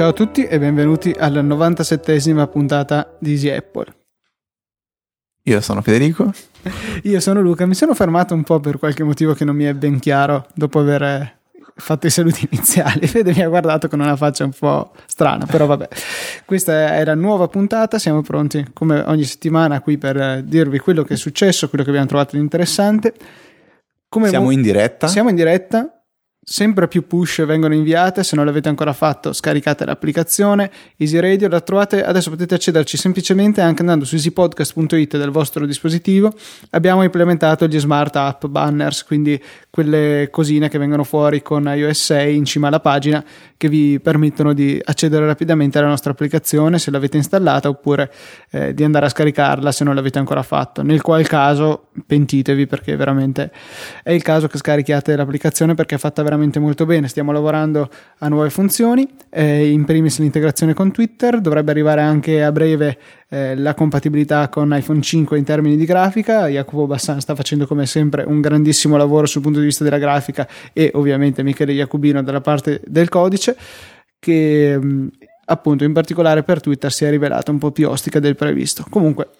Ciao a tutti e benvenuti alla 97esima puntata di Easy Apple. Io sono Federico. Io sono Luca. Mi sono fermato un po' per qualche motivo che non mi è ben chiaro dopo aver fatto i saluti iniziali. Fede mi ha guardato con una faccia un po' strana, però vabbè. Questa è la nuova puntata, siamo pronti come ogni settimana qui per dirvi quello che è successo, quello che abbiamo trovato di interessante. Come siamo mo- in diretta? Siamo in diretta sempre più push vengono inviate, se non l'avete ancora fatto scaricate l'applicazione Easy Radio, la trovate, adesso potete accederci semplicemente anche andando su easypodcast.it del vostro dispositivo, abbiamo implementato gli smart app banners, quindi quelle cosine che vengono fuori con iOS 6 in cima alla pagina che vi permettono di accedere rapidamente alla nostra applicazione se l'avete installata oppure eh, di andare a scaricarla se non l'avete ancora fatto, nel qual caso pentitevi perché veramente è il caso che scarichiate l'applicazione perché è fatta veramente molto bene, stiamo lavorando a nuove funzioni, eh, in primis l'integrazione con Twitter, dovrebbe arrivare anche a breve eh, la compatibilità con iPhone 5 in termini di grafica, Jacopo Bassan sta facendo come sempre un grandissimo lavoro sul punto di vista della grafica e ovviamente Michele Jacobino dalla parte del codice che appunto in particolare per Twitter si è rivelata un po' più ostica del previsto. Comunque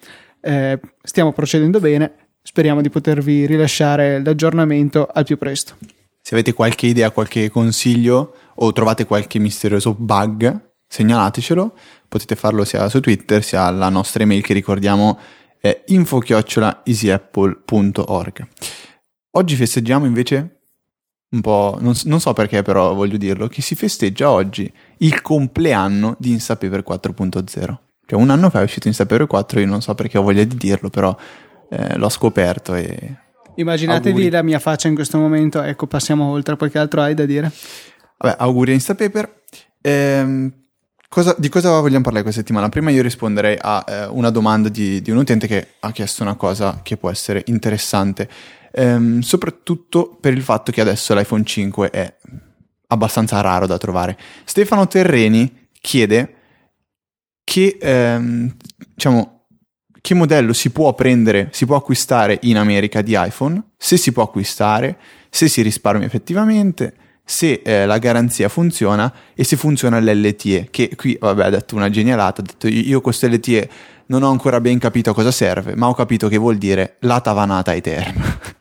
eh, stiamo procedendo bene, speriamo di potervi rilasciare l'aggiornamento al più presto. Se avete qualche idea, qualche consiglio o trovate qualche misterioso bug, segnalatecelo, potete farlo sia su Twitter sia alla nostra email che ricordiamo è info-easyapple.org. Oggi festeggiamo invece un po', non, non, so perché però voglio dirlo, che si festeggia oggi il compleanno di Instapaper 4.0. Cioè un anno fa è uscito Instapaper 4, io non so perché ho voglia di dirlo, però eh, l'ho scoperto e Immaginatevi auguri. la mia faccia in questo momento, ecco, passiamo oltre, poi che altro hai da dire? Vabbè, auguri a Instapaper. Ehm, cosa, di cosa vogliamo parlare questa settimana? Prima io risponderei a eh, una domanda di, di, un utente che ha chiesto una cosa che può essere interessante, ehm, soprattutto per il fatto che adesso l'iPhone 5 è abbastanza raro da trovare. Stefano Terreni chiede che, ehm, diciamo, che modello si può prendere, si può acquistare in America di iPhone, se si può acquistare, se si risparmia effettivamente, se eh, la garanzia funziona e se funziona l'LTE, che qui vabbè ha detto una genialata, ha detto io questo LTE non ho ancora ben capito a cosa serve, ma ho capito che vuol dire la tavanata eterna.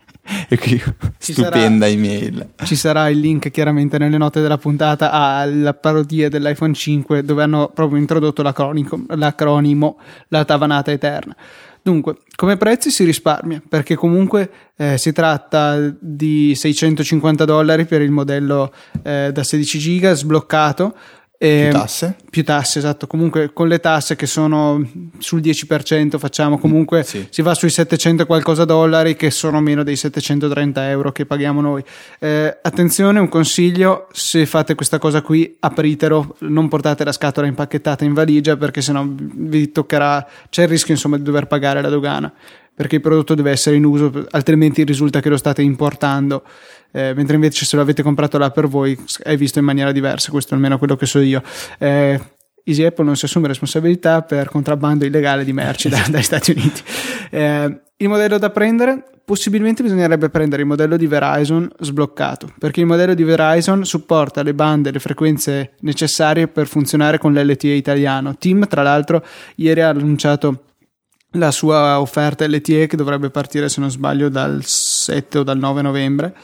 e qui ci stupenda sarà, email. Ci sarà il link chiaramente nelle note della puntata alla parodia dell'iPhone 5 dove hanno proprio introdotto l'acronimo, l'acronimo la tavanata eterna. Dunque, come prezzi si risparmia perché comunque eh, si tratta di 650 dollari per il modello eh, da 16 giga sbloccato e più tasse? Più tasse, esatto. Comunque con le tasse che sono sul 10% facciamo, comunque sì. si va sui 700 e qualcosa dollari che sono meno dei 730 euro che paghiamo noi. Eh, attenzione, un consiglio, se fate questa cosa qui apritelo, non portate la scatola impacchettata in valigia perché sennò vi toccherà, c'è il rischio insomma di dover pagare la dogana perché il prodotto deve essere in uso, altrimenti risulta che lo state importando, eh, mentre invece se lo avete comprato là per voi è visto in maniera diversa, questo è almeno quello che so io. Eh, Easy Apple non si assume responsabilità per contrabbando illegale di merci da, dagli Stati Uniti. Eh, il modello da prendere? Possibilmente bisognerebbe prendere il modello di Verizon sbloccato, perché il modello di Verizon supporta le bande e le frequenze necessarie per funzionare con l'LTE italiano. Tim, tra l'altro, ieri ha annunciato la sua offerta LTE che dovrebbe partire se non sbaglio dal 7 o dal 9 novembre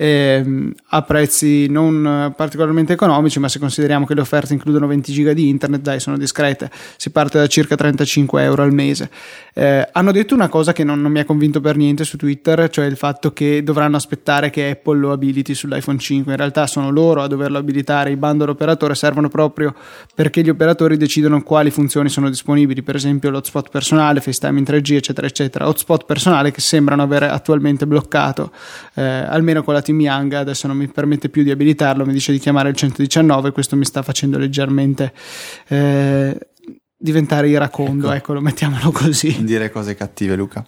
eh, a prezzi non particolarmente economici, ma se consideriamo che le offerte includono 20 giga di internet, dai, sono discrete, si parte da circa 35 euro al mese. Eh, hanno detto una cosa che non, non, mi ha convinto per niente su Twitter, cioè il fatto che dovranno aspettare che Apple lo abiliti sull'iPhone 5. In realtà sono loro a doverlo abilitare, i bundle operatore servono proprio perché gli operatori decidono quali funzioni sono disponibili, per esempio l'hotspot personale, FaceTime in 3G, eccetera, eccetera. Hotspot personale che sembrano avere attualmente bloccato, eh, almeno con la Team Young, adesso non mi permette più di abilitarlo, mi dice di chiamare il 119, questo mi sta facendo leggermente eh, diventare iracondo, ecco. ecco, lo mettiamolo così. Dire cose cattive, Luca.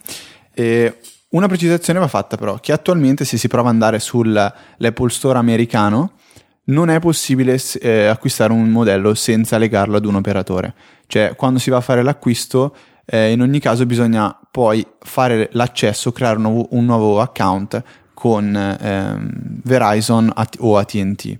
E una precisazione va fatta però, che attualmente se si prova ad andare sull'Apple Store americano non è possibile eh, acquistare un modello senza legarlo ad un operatore. Cioè, quando si va a fare l'acquisto, eh, in ogni caso bisogna poi fare l'accesso, creare un nuovo, un nuovo account con ehm, Verizon o ATT.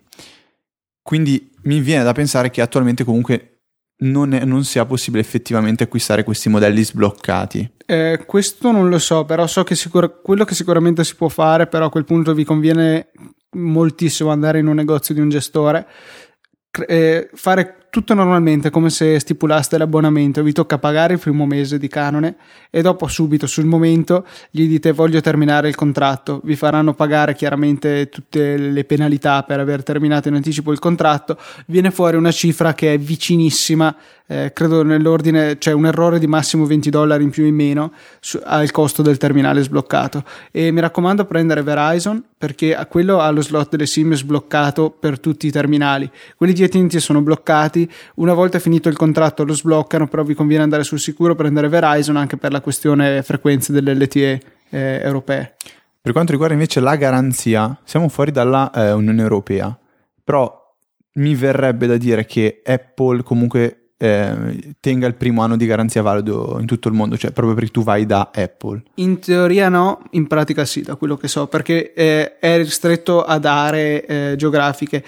Quindi mi viene da pensare che attualmente comunque non, è, non sia possibile effettivamente acquistare questi modelli sbloccati. Eh, questo non lo so, però so che sicur- quello che sicuramente si può fare, però a quel punto vi conviene moltissimo andare in un negozio di un gestore, eh, fare tutto normalmente come se stipulaste l'abbonamento, vi tocca pagare il primo mese di canone e dopo subito sul momento gli dite voglio terminare il contratto, vi faranno pagare chiaramente tutte le penalità per aver terminato in anticipo il contratto, viene fuori una cifra che è vicinissima, eh, credo nell'ordine, cioè un errore di massimo 20 dollari in più o in meno su, al costo del terminale sbloccato. E mi raccomando prendere Verizon perché quello ha lo slot delle SIM sbloccato per tutti i terminali, quelli di AT&T sono bloccati dati. Una volta finito il contratto lo sbloccano, però vi conviene andare sul sicuro, prendere Verizon anche per la questione frequenze delle LTE eh, europee. Per quanto riguarda invece la garanzia, siamo fuori dalla eh, Unione Europea, però mi verrebbe da dire che Apple comunque eh, tenga il primo anno di garanzia valido in tutto il mondo, cioè proprio perché tu vai da Apple. In teoria no, in pratica sì, da quello che so, perché eh, è ristretto ad aree eh, geografiche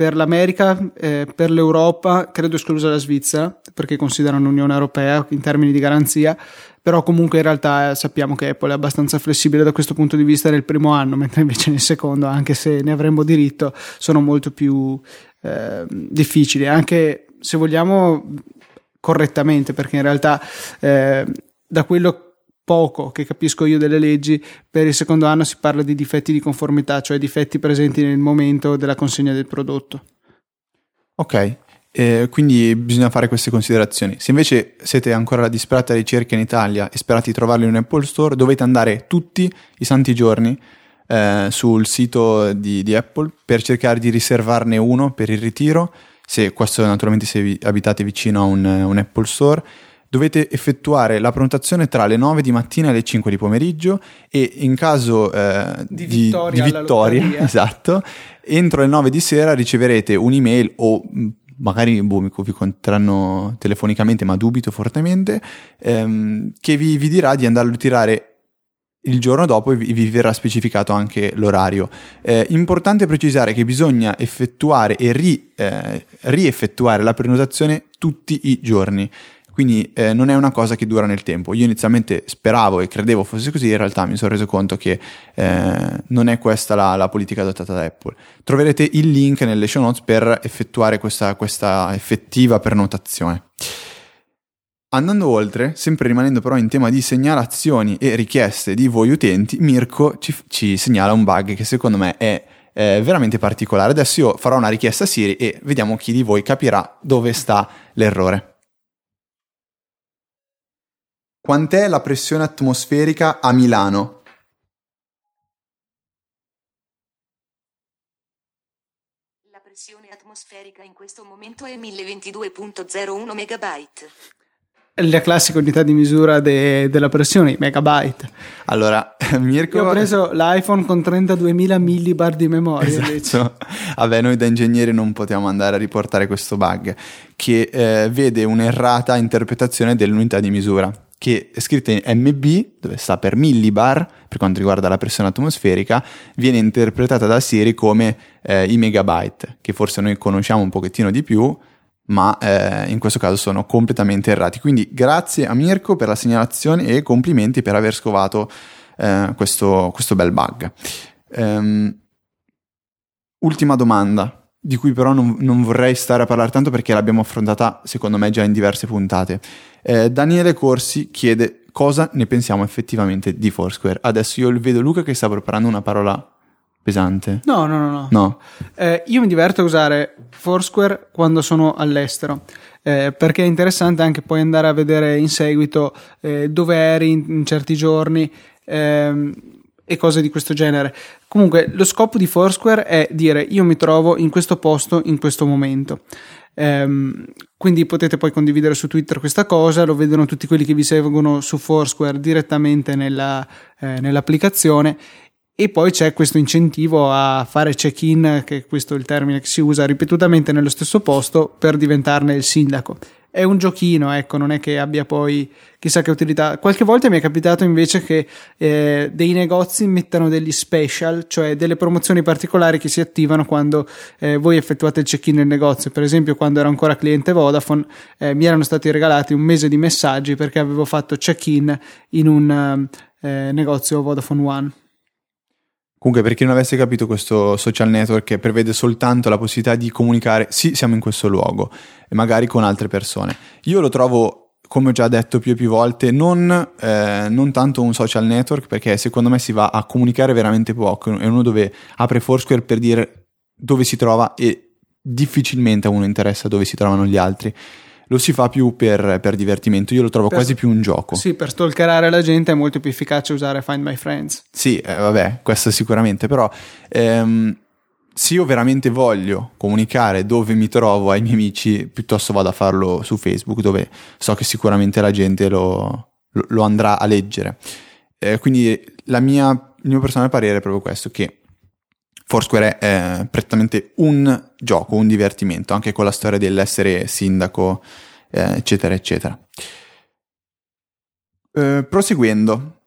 per l'America, eh, per l'Europa, credo esclusa la Svizzera, perché considerano l'Unione Europea in termini di garanzia, però comunque in realtà eh, sappiamo che Apple è abbastanza flessibile da questo punto di vista nel primo anno, mentre invece nel secondo, anche se ne avremmo diritto, sono molto più eh, difficili, anche se vogliamo correttamente, perché in realtà eh, da quello poco che capisco io delle leggi, per il secondo anno si parla di difetti di conformità, cioè difetti presenti nel momento della consegna del prodotto. Ok, eh, quindi bisogna fare queste considerazioni. Se invece siete ancora alla disperata ricerca in Italia e sperate di trovarlo in un Apple Store, dovete andare tutti i santi giorni eh, sul sito di, di, Apple per cercare di riservarne uno per il ritiro. Se questo naturalmente se vi abitate vicino a un, un Apple Store dovete effettuare la prenotazione tra le 9 di mattina e le 5 di pomeriggio e in caso eh, di, di vittoria, di vittoria esatto, entro le 9 di sera riceverete un'email o mm, magari boh, vi incontreranno telefonicamente, ma dubito fortemente, ehm, che vi, vi, dirà di andare a ritirare il giorno dopo e vi, vi verrà specificato anche l'orario. Eh, importante precisare che bisogna effettuare e ri, eh, rieffettuare la prenotazione tutti i giorni. Quindi eh, non è una cosa che dura nel tempo. Io inizialmente speravo e credevo fosse così, in realtà mi sono reso conto che eh, non è questa la, la, politica adottata da Apple. Troverete il link nelle show notes per effettuare questa, questa effettiva prenotazione. Andando oltre, sempre rimanendo però in tema di segnalazioni e richieste di voi utenti, Mirko ci, ci segnala un bug che secondo me è eh, veramente particolare. Adesso io farò una richiesta a Siri e vediamo chi di voi capirà dove sta l'errore. Quant'è la pressione atmosferica a Milano? La pressione atmosferica in questo momento è 1022.01 megabyte. La classica unità di misura de- della pressione, i megabyte. Allora, Mirko... Io ho preso l'iPhone con 32.000 millibar di memoria. Esatto. Vabbè, noi da ingegneri non possiamo andare a riportare questo bug, che eh, vede un'errata interpretazione dell'unità di misura che è scritta in MB, dove sta per millibar, per quanto riguarda la pressione atmosferica, viene interpretata da Siri come eh, i megabyte, che forse noi conosciamo un pochettino di più, ma eh, in questo caso sono completamente errati. Quindi grazie a Mirko per la segnalazione e complimenti per aver scovato eh, questo, questo, bel bug. Um, ultima domanda di cui però non, non, vorrei stare a parlare tanto perché l'abbiamo affrontata secondo me già in diverse puntate. Eh, Daniele Corsi chiede cosa ne pensiamo effettivamente di Foursquare. Adesso io vedo Luca che sta preparando una parola pesante. No, no, no. no. no. Eh, io mi diverto a usare Foursquare quando sono all'estero. Eh, perché è interessante anche poi andare a vedere in seguito eh, dove eri in, in certi giorni ehm, e cose di questo genere. Comunque, lo scopo di Foursquare è dire io mi trovo in questo posto in questo momento. Ehm, quindi potete poi condividere su Twitter questa cosa, lo vedono tutti quelli che vi seguono su Foursquare direttamente nella, eh, nell'applicazione e poi c'è questo incentivo a fare check-in, che questo è il termine che si usa ripetutamente nello stesso posto per diventarne il sindaco. È un giochino, ecco, non è che abbia poi chissà che utilità. Qualche volta mi è capitato invece che eh, dei negozi mettano degli special, cioè delle promozioni particolari che si attivano quando eh, voi effettuate il check-in nel negozio. Per esempio, quando ero ancora cliente Vodafone, eh, mi erano stati regalati un mese di messaggi perché avevo fatto check-in in un eh, negozio Vodafone One. Comunque, per chi non avesse capito, questo social network prevede soltanto la possibilità di comunicare, sì, siamo in questo luogo, e magari con altre persone. Io lo trovo, come ho già detto più e più volte, non, eh, non tanto un social network, perché secondo me si va a comunicare veramente poco. È uno dove apre Foursquare per dire dove si trova e difficilmente a uno interessa dove si trovano gli altri lo si fa più per, per divertimento. Io lo trovo per, quasi più un gioco. Sì, per stalkerare la gente è molto più efficace usare Find My Friends. Sì, eh, vabbè, questo sicuramente, però ehm, se io veramente voglio comunicare dove mi trovo ai miei amici, piuttosto vado a farlo su Facebook, dove so che sicuramente la gente lo, lo, andrà a leggere. Eh, quindi mia, il mio personale parere è proprio questo, che Foursquare è eh, prettamente un gioco, un divertimento, anche con la storia dell'essere sindaco, eh, eccetera, eccetera. Eh, proseguendo,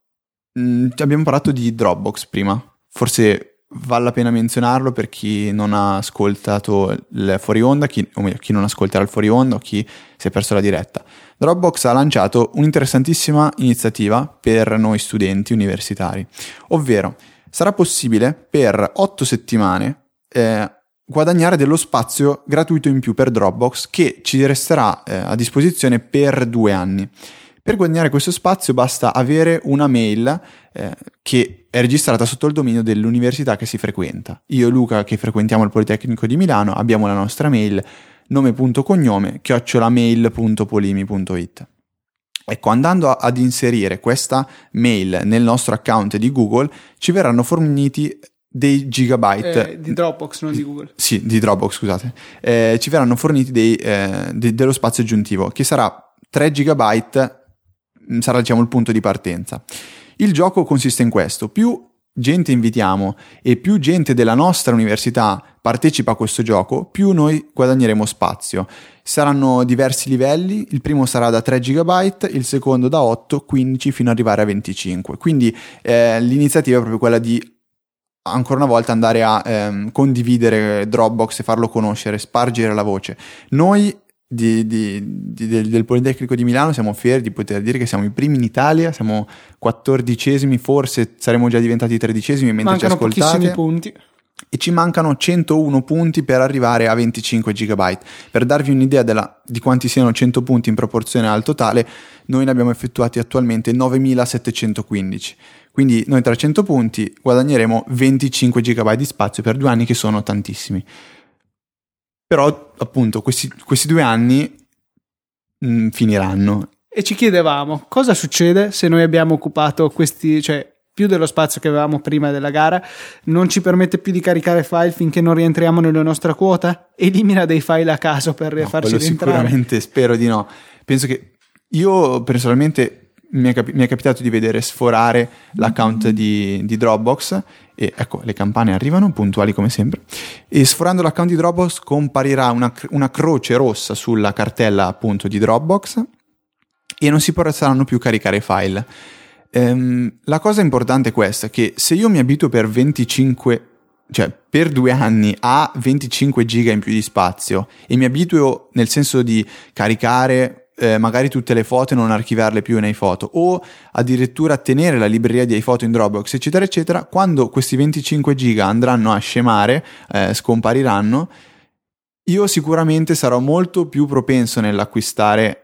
mh, mm, abbiamo parlato di Dropbox prima, forse vale la pena menzionarlo per chi non ha ascoltato il fuori onda, chi, o meglio, chi non ascolterà il fuori onda o chi si è perso la diretta. Dropbox ha lanciato un'interessantissima iniziativa per noi studenti universitari, ovvero sarà possibile per 8 settimane eh, guadagnare dello spazio gratuito in più per Dropbox che ci resterà eh, a disposizione per due anni. Per guadagnare questo spazio basta avere una mail eh, che è registrata sotto il dominio dell'università che si frequenta. Io e Luca, che frequentiamo il Politecnico di Milano, abbiamo la nostra mail nome.cognome chiocciolamail.polimi.it. Ecco, andando a, ad inserire questa mail nel nostro account di Google, ci verranno forniti dei gigabyte eh, di Dropbox, non di Google. Sì, di Dropbox, scusate. Eh, ci verranno forniti dei, eh, de, dello spazio aggiuntivo, che sarà 3 gigabyte, mm, sarà diciamo il punto di partenza. Il gioco consiste in questo, più gente invitiamo e più gente della nostra università partecipa a questo gioco, più noi guadagneremo spazio. Saranno diversi livelli, il primo sarà da 3 GB, il secondo da 8, 15 fino ad arrivare a 25. Quindi eh, l'iniziativa è proprio quella di ancora una volta andare a ehm, condividere Dropbox e farlo conoscere, spargere la voce. Noi di, di, di, del, del, Politecnico di Milano siamo fieri di poter dire che siamo i primi in Italia, siamo quattordicesimi, forse saremo già diventati tredicesimi mentre Mancano ci ascoltate. punti. E ci mancano 101 punti per arrivare a 25 GB. Per darvi un'idea della, di quanti siano 100 punti in proporzione al totale, noi ne abbiamo effettuati attualmente 9715. Quindi noi tra 100 punti guadagneremo 25 GB di spazio per due anni che sono tantissimi. Però appunto questi, questi due anni mh, mm, finiranno. E ci chiedevamo cosa succede se noi abbiamo occupato questi, cioè più dello spazio che avevamo prima della gara, non ci permette più di caricare file finché non rientriamo nella nostra quota? Elimina dei file a caso per no, farci rientrare? Sicuramente, spero di no. Penso che io personalmente mi è, capi- mi è, capitato di vedere sforare l'account di, di, Dropbox e ecco le campane arrivano puntuali come sempre e sforando l'account di Dropbox comparirà una, una croce rossa sulla cartella appunto di Dropbox e non si potranno più caricare file. Ehm, la cosa importante è questa che se io mi abituo per 25 cioè per due anni a 25 giga in più di spazio e mi abituo nel senso di caricare eh, magari tutte le foto e non archivarle più nei foto o addirittura tenere la libreria di foto in Dropbox eccetera eccetera quando questi 25 giga andranno a scemare eh, scompariranno io sicuramente sarò molto più propenso nell'acquistare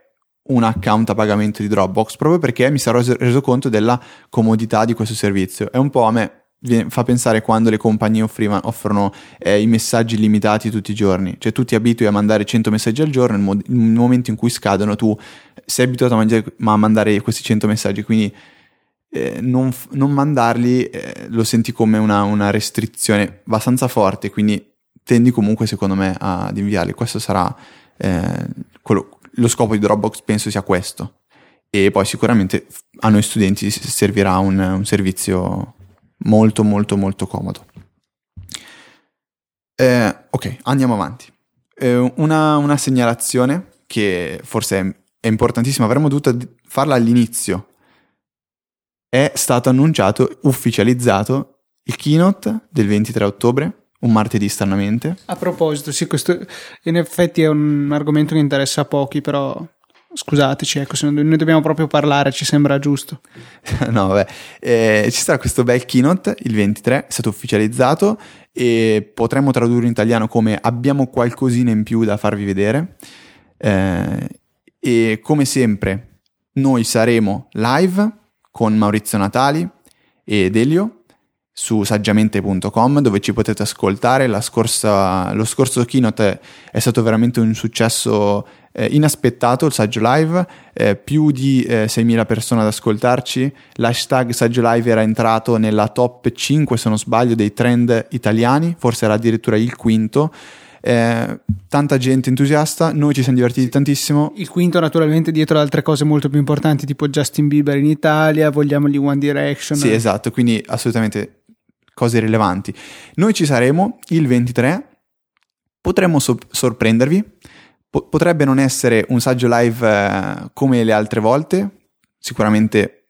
un account a pagamento di Dropbox proprio perché mi sarò reso conto della comodità di questo servizio. È un po' a me fa pensare quando le compagnie offriva, offrono eh, i messaggi limitati tutti i giorni, cioè tu ti abitui a mandare 100 messaggi al giorno, nel, mod- nel momento in cui scadono tu sei abituato a, mangiare, a mandare questi 100 messaggi, quindi eh, non, non, mandarli eh, lo senti come una, una, restrizione abbastanza forte, quindi tendi comunque secondo me ad inviarli, questo sarà eh, quello, lo scopo di Dropbox penso sia questo. E poi sicuramente a noi studenti servirà un, un servizio molto molto molto comodo. Eh, ok, andiamo avanti. Eh, una, una, segnalazione che forse è, è importantissima, avremmo dovuto farla all'inizio. È stato annunciato, ufficializzato, il keynote del 23 ottobre, un martedì stranamente. A proposito, sì, questo in effetti è un argomento che interessa a pochi, però scusateci, ecco, se noi dobbiamo proprio parlare, ci sembra giusto. no, vabbè, eh, ci sarà questo bel keynote il 23, è stato ufficializzato e potremmo tradurre in italiano come abbiamo qualcosina in più da farvi vedere. Eh, e come sempre, noi saremo live con Maurizio Natali ed Elio su saggiamente.com dove ci potete ascoltare. Scorsa, lo scorso keynote è stato veramente un successo eh, inaspettato, il saggio live, eh, più di eh, 6.000 persone ad ascoltarci. L'hashtag saggio live era entrato nella top 5, se non sbaglio, dei trend italiani, forse era addirittura il quinto. Eh, tanta gente entusiasta, noi ci siamo divertiti tantissimo. Il quinto, naturalmente, dietro ad altre cose molto più importanti, tipo Justin Bieber in Italia, vogliamo gli One Direction. Sì, esatto, quindi assolutamente cose rilevanti. Noi ci saremo il 23, potremmo so- sorprendervi, po- potrebbe non essere un saggio live eh, come le altre volte, sicuramente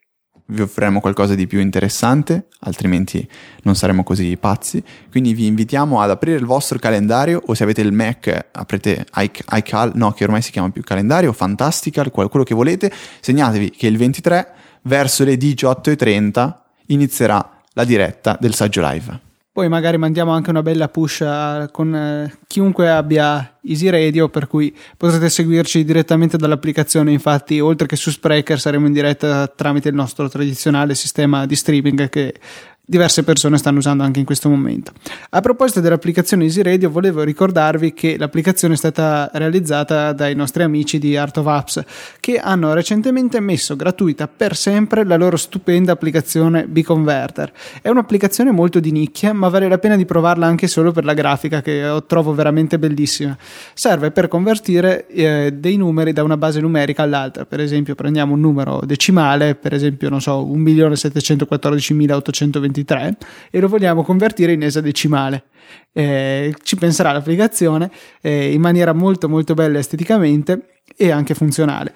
vi offriremo qualcosa di più interessante, altrimenti non saremo così pazzi. Quindi vi invitiamo ad aprire il vostro calendario o se avete il Mac aprite iCal, no che ormai si chiama più calendario, Fantastical, quello che volete, segnatevi che il 23 verso le 18.30 inizierà la diretta del saggio live. Poi magari mandiamo anche una bella push a, con eh, chiunque abbia Easy Radio, per cui potrete seguirci direttamente dall'applicazione. Infatti, oltre che su Spreaker, saremo in diretta tramite il nostro tradizionale sistema di streaming che diverse persone stanno usando anche in questo momento. A proposito dell'applicazione Easy Radio, volevo ricordarvi che l'applicazione è stata realizzata dai nostri amici di Art of Apps che hanno recentemente messo gratuita per sempre la loro stupenda applicazione B-Converter. È un'applicazione molto di nicchia, ma vale la pena di provarla anche solo per la grafica che trovo veramente bellissima. Serve per convertire eh, dei numeri da una base numerica all'altra. Per esempio, prendiamo un numero decimale, per esempio, non so, 1.714.823 23 e lo vogliamo convertire in esadecimale. Eh, ci penserà l'applicazione eh, in maniera molto molto bella esteticamente e anche funzionale.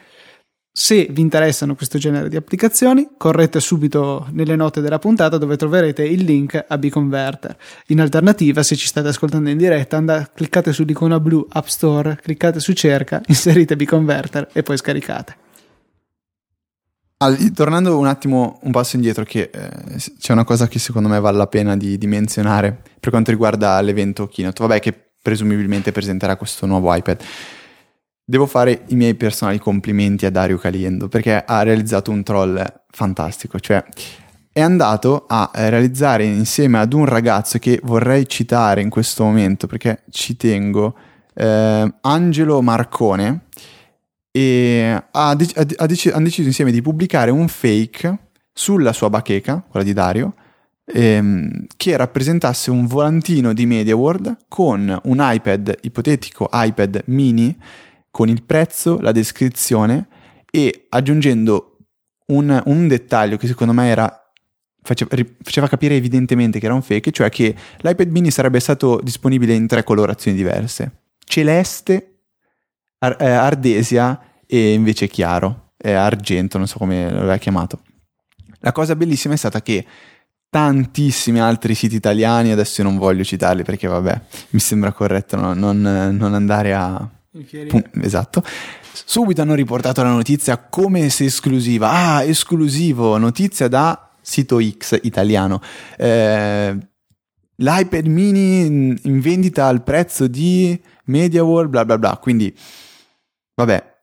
Se vi interessano questo genere di applicazioni, correte subito nelle note della puntata dove troverete il link a Bconverter. In alternativa, se ci state ascoltando in diretta, andate, cliccate sull'icona blu App Store, cliccate su cerca, inserite Bconverter e poi scaricate. All, tornando un attimo un passo indietro, che eh, c'è una cosa che secondo me vale la pena di, di, menzionare per quanto riguarda l'evento Keynote, vabbè che presumibilmente presenterà questo nuovo iPad. Devo fare i miei personali complimenti a Dario Caliendo perché ha realizzato un troll fantastico, cioè è andato a realizzare insieme ad un ragazzo che vorrei citare in questo momento perché ci tengo, eh, Angelo Marcone, e ha, dec- ha dec- hanno deciso insieme di pubblicare un fake sulla sua bacheca, quella di Dario, ehm, che rappresentasse un volantino di MediaWorld con un iPad, ipotetico iPad mini, con il prezzo, la descrizione e aggiungendo un, un dettaglio che secondo me era Faceva, capire evidentemente che era un fake, cioè che l'iPad mini sarebbe stato disponibile in tre colorazioni diverse. Celeste, ar- eh, ardesia e invece chiaro, è argento, non so come l'aveva chiamato. La cosa bellissima è stata che tantissimi altri siti italiani, adesso io non voglio citarli perché vabbè, mi sembra corretto no? non, non, andare a... Pum, esatto. Subito hanno riportato la notizia come se esclusiva. Ah, esclusivo, notizia da sito X italiano. Eh, L'iPad mini in vendita al prezzo di MediaWorld, bla bla bla. Quindi Vabbè,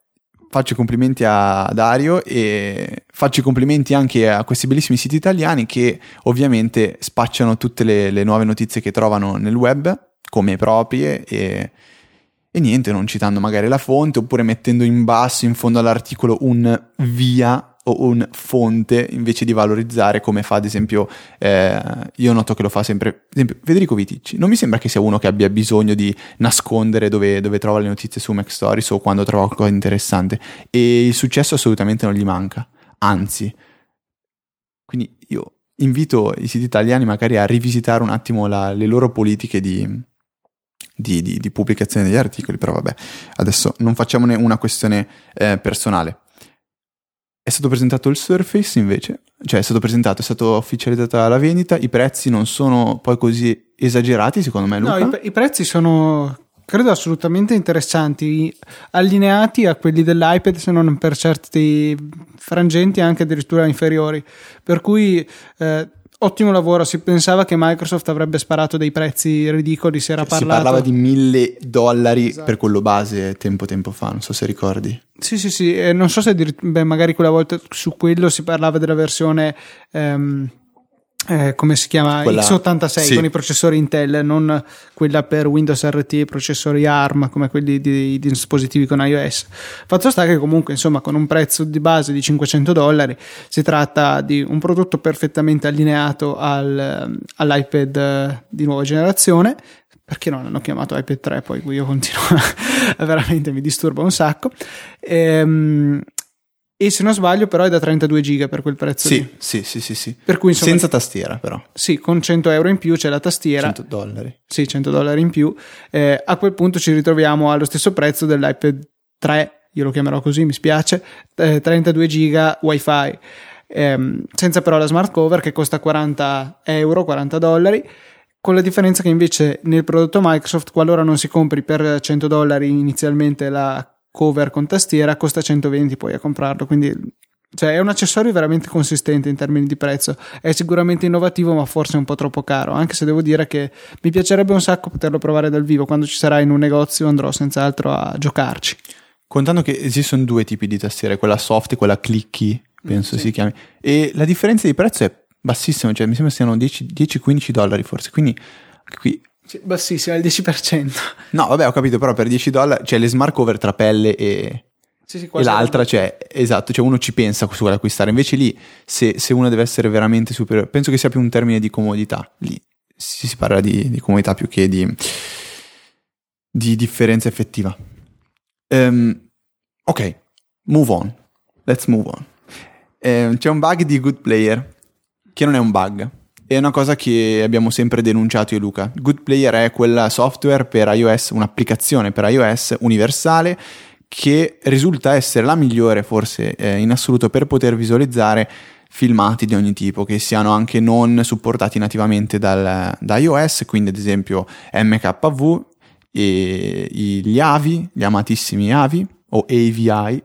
faccio i complimenti a Dario e faccio i complimenti anche a questi bellissimi siti italiani che ovviamente spacciano tutte le, le nuove notizie che trovano nel web come proprie e, e, niente, non citando magari la fonte oppure mettendo in basso in fondo all'articolo un via un fonte invece di valorizzare come fa ad esempio eh, io noto che lo fa sempre esempio Federico Viticci. Non mi sembra che sia uno che abbia bisogno di nascondere dove, dove trova le notizie su Mac Stories o quando trova qualcosa di interessante. E il successo assolutamente non gli manca. Anzi quindi io invito i siti italiani magari a rivisitare un attimo la, le loro politiche di, di, di, di, pubblicazione degli articoli, però vabbè, adesso non facciamone una questione eh, personale. È stato presentato il Surface invece, cioè è stato presentato, è stata ufficializzata la vendita, i prezzi non sono poi così esagerati secondo me Luca? No, i, i prezzi sono credo assolutamente interessanti, allineati a quelli dell'iPad, se non per certi frangenti anche addirittura inferiori. Per cui eh, ottimo lavoro. Si pensava che Microsoft avrebbe sparato dei prezzi ridicoli. Si era cioè, parlato. Si parlava di mille dollari esatto. per quello base tempo tempo fa. Non so se ricordi. Sì, sì, sì. Eh, non so se beh, magari quella volta su quello si parlava della versione. Ehm, eh, come si chiama quella, x86 sì. con i processori Intel, non quella per Windows RT processori ARM come quelli di, di, dispositivi con iOS. Fatto sta che comunque, insomma, con un prezzo di base di 500 dollari si tratta di un prodotto perfettamente allineato al, all'iPad di nuova generazione. Perché non hanno chiamato iPad 3? Poi io continuo, veramente mi disturba un sacco. Ehm, e se non sbaglio però è da 32 giga per quel prezzo sì, lì. Sì, sì, sì, sì. Per cui, insomma, Senza tastiera però. Sì, con 100 euro in più c'è la tastiera. 100 dollari. Sì, 100 dollari in più. Eh, a quel punto ci ritroviamo allo stesso prezzo dell'iPad 3, io lo chiamerò così, mi spiace, eh, 32 giga wifi. Eh, senza però la smart cover che costa 40 euro, 40 dollari con la differenza che invece nel prodotto Microsoft, qualora non si compri per 100 dollari inizialmente la cover con tastiera costa 120 poi a comprarlo quindi cioè è un accessorio veramente consistente in termini di prezzo. È sicuramente innovativo ma forse un po' troppo caro anche se devo dire che mi piacerebbe un sacco poterlo provare dal vivo. Quando ci sarà in un negozio andrò senz'altro a giocarci. Contando che esistono due tipi di tastiere quella soft e quella clicky penso mm, sì. si chiami. E la differenza di prezzo è bassissima cioè mi sembra siano 10-15 dollari forse. Quindi qui bassissima, il 10%. No, vabbè, ho capito, però per 10 dollari, cioè le smart cover tra pelle e... Sì, sì, e l'altra, cioè, esatto, cioè uno ci pensa su quale acquistare. Invece lì, se, se una deve essere veramente superiore, penso che sia più un termine di comodità. Lì si, si parla di, di, comodità più che di, di differenza effettiva. Um, ok, move on. Let's move on. Um, c'è un bug di Good Player, che non è un bug è una cosa che abbiamo sempre denunciato io e Luca. Good Player è quel software per iOS, un'applicazione per iOS universale che risulta essere la migliore forse eh, in assoluto per poter visualizzare filmati di ogni tipo che siano anche non supportati nativamente dal, da iOS, quindi ad esempio MKV, e gli AVI, gli amatissimi AVI o AVI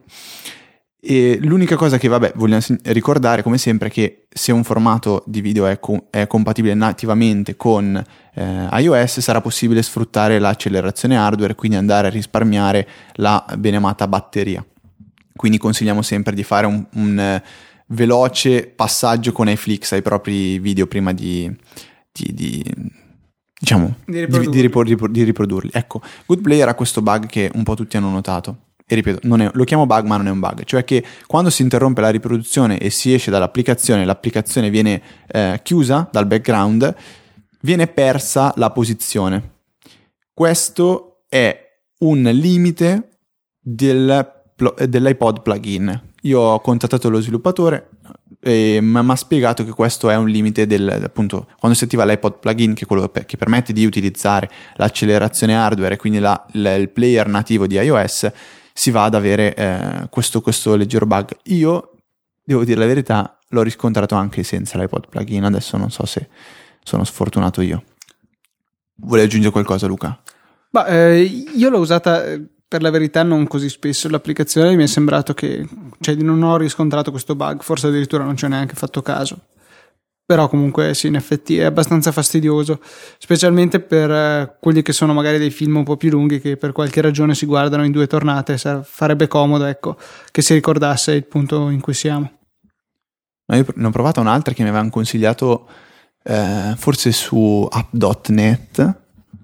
e l'unica cosa che, vabbè, vogliamo ricordare come sempre è che se un formato di video è, co- è compatibile nativamente con eh, iOS sarà possibile sfruttare l'accelerazione hardware, quindi andare a risparmiare la benemata batteria. Quindi consigliamo sempre di fare un, un uh, veloce passaggio con iFlix ai propri video prima di, di, di diciamo, di riprodurli. Ripro- di riprodurli. Ecco, Good Player ha questo bug che un po' tutti hanno notato e ripeto, è, lo chiamo bug ma non è un bug, cioè che quando si interrompe la riproduzione e si esce dall'applicazione, l'applicazione viene eh, chiusa dal background, viene persa la posizione. Questo è un limite del, dell'iPod plugin. Io ho contattato lo sviluppatore e mi ha spiegato che questo è un limite del, appunto, quando si attiva l'iPod plugin, che quello che permette di utilizzare l'accelerazione hardware e quindi la, la, il player nativo di iOS, si va ad avere eh, questo, questo leggero bug. Io, devo dire la verità, l'ho riscontrato anche senza l'iPod plugin, adesso non so se sono sfortunato io. Vuoi aggiungere qualcosa Luca? Ma, eh, io l'ho usata eh, per la verità non così spesso l'applicazione mi è sembrato che cioè, non ho riscontrato questo bug forse addirittura non ci ho neanche fatto caso però comunque sì, in effetti è abbastanza fastidioso, specialmente per eh, quelli che sono magari dei film un po' più lunghi che per qualche ragione si guardano in due tornate, farebbe comodo ecco, che si ricordasse il punto in cui siamo. io ne ho provato un'altra che mi avevano consigliato eh, forse su app.net,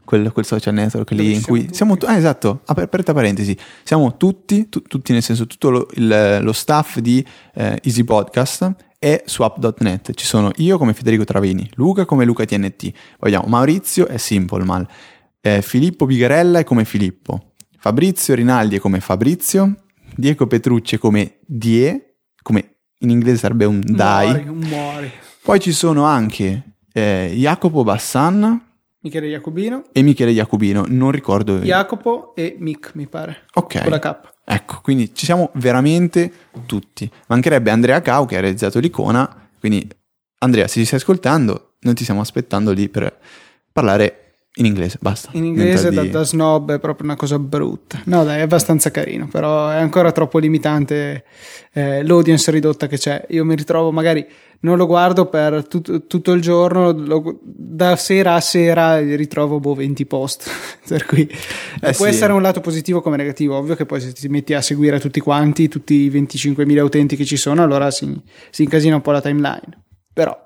quel, quel social network lì in cui tutti. siamo tu- ah, esatto, aperta parentesi, siamo tutti, tu- tutti nel senso tutto lo, il, lo staff di eh, Easy Podcast è su app.net. Ci sono io come Federico Travini, Luca come Luca TNT, vogliamo Maurizio è Simpleman, eh, Filippo Bigarella è come Filippo, Fabrizio Rinaldi è come Fabrizio, Diego Petrucci è come Die, come in inglese sarebbe un dai. Muori, muori. Poi ci sono anche eh, Jacopo Bassan Michele Jacobino, e Michele Jacobino, non ricordo. Jacopo e Mick, mi pare. Ok. Con la K. Ecco, quindi ci siamo veramente tutti. Mancherebbe Andrea Cao che ha realizzato l'icona, quindi Andrea, se ci stai ascoltando, noi ti stiamo aspettando lì per parlare in inglese, basta. In inglese da, di- da snob è proprio una cosa brutta. No, dai, è abbastanza carino, però è ancora troppo limitante eh, l'audience ridotta che c'è. Io mi ritrovo magari non lo guardo per tut- tutto il giorno, lo- da sera a sera ritrovo boh 20 post. per cui Eh può sì. essere un lato positivo come negativo. Ovvio che poi se ti metti a seguire tutti quanti, tutti i 25.000 utenti che ci sono, allora si, si incasina un po' la timeline. Però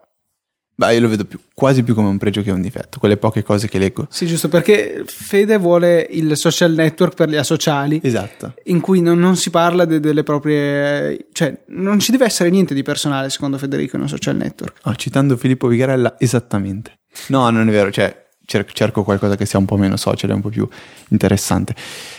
Beh, io lo vedo più- quasi più come un pregio che un difetto, quelle poche cose che leggo. Sì, giusto perché Fede vuole il social network per gli asociali. Esatto. In cui non, non si parla de- delle proprie. cioè, non ci deve essere niente di personale, secondo Federico, in un social network. No, citando Filippo Vigarella, esattamente. No, non è vero, cioè cer- cerco qualcosa che sia un po' meno social e un po' più interessante.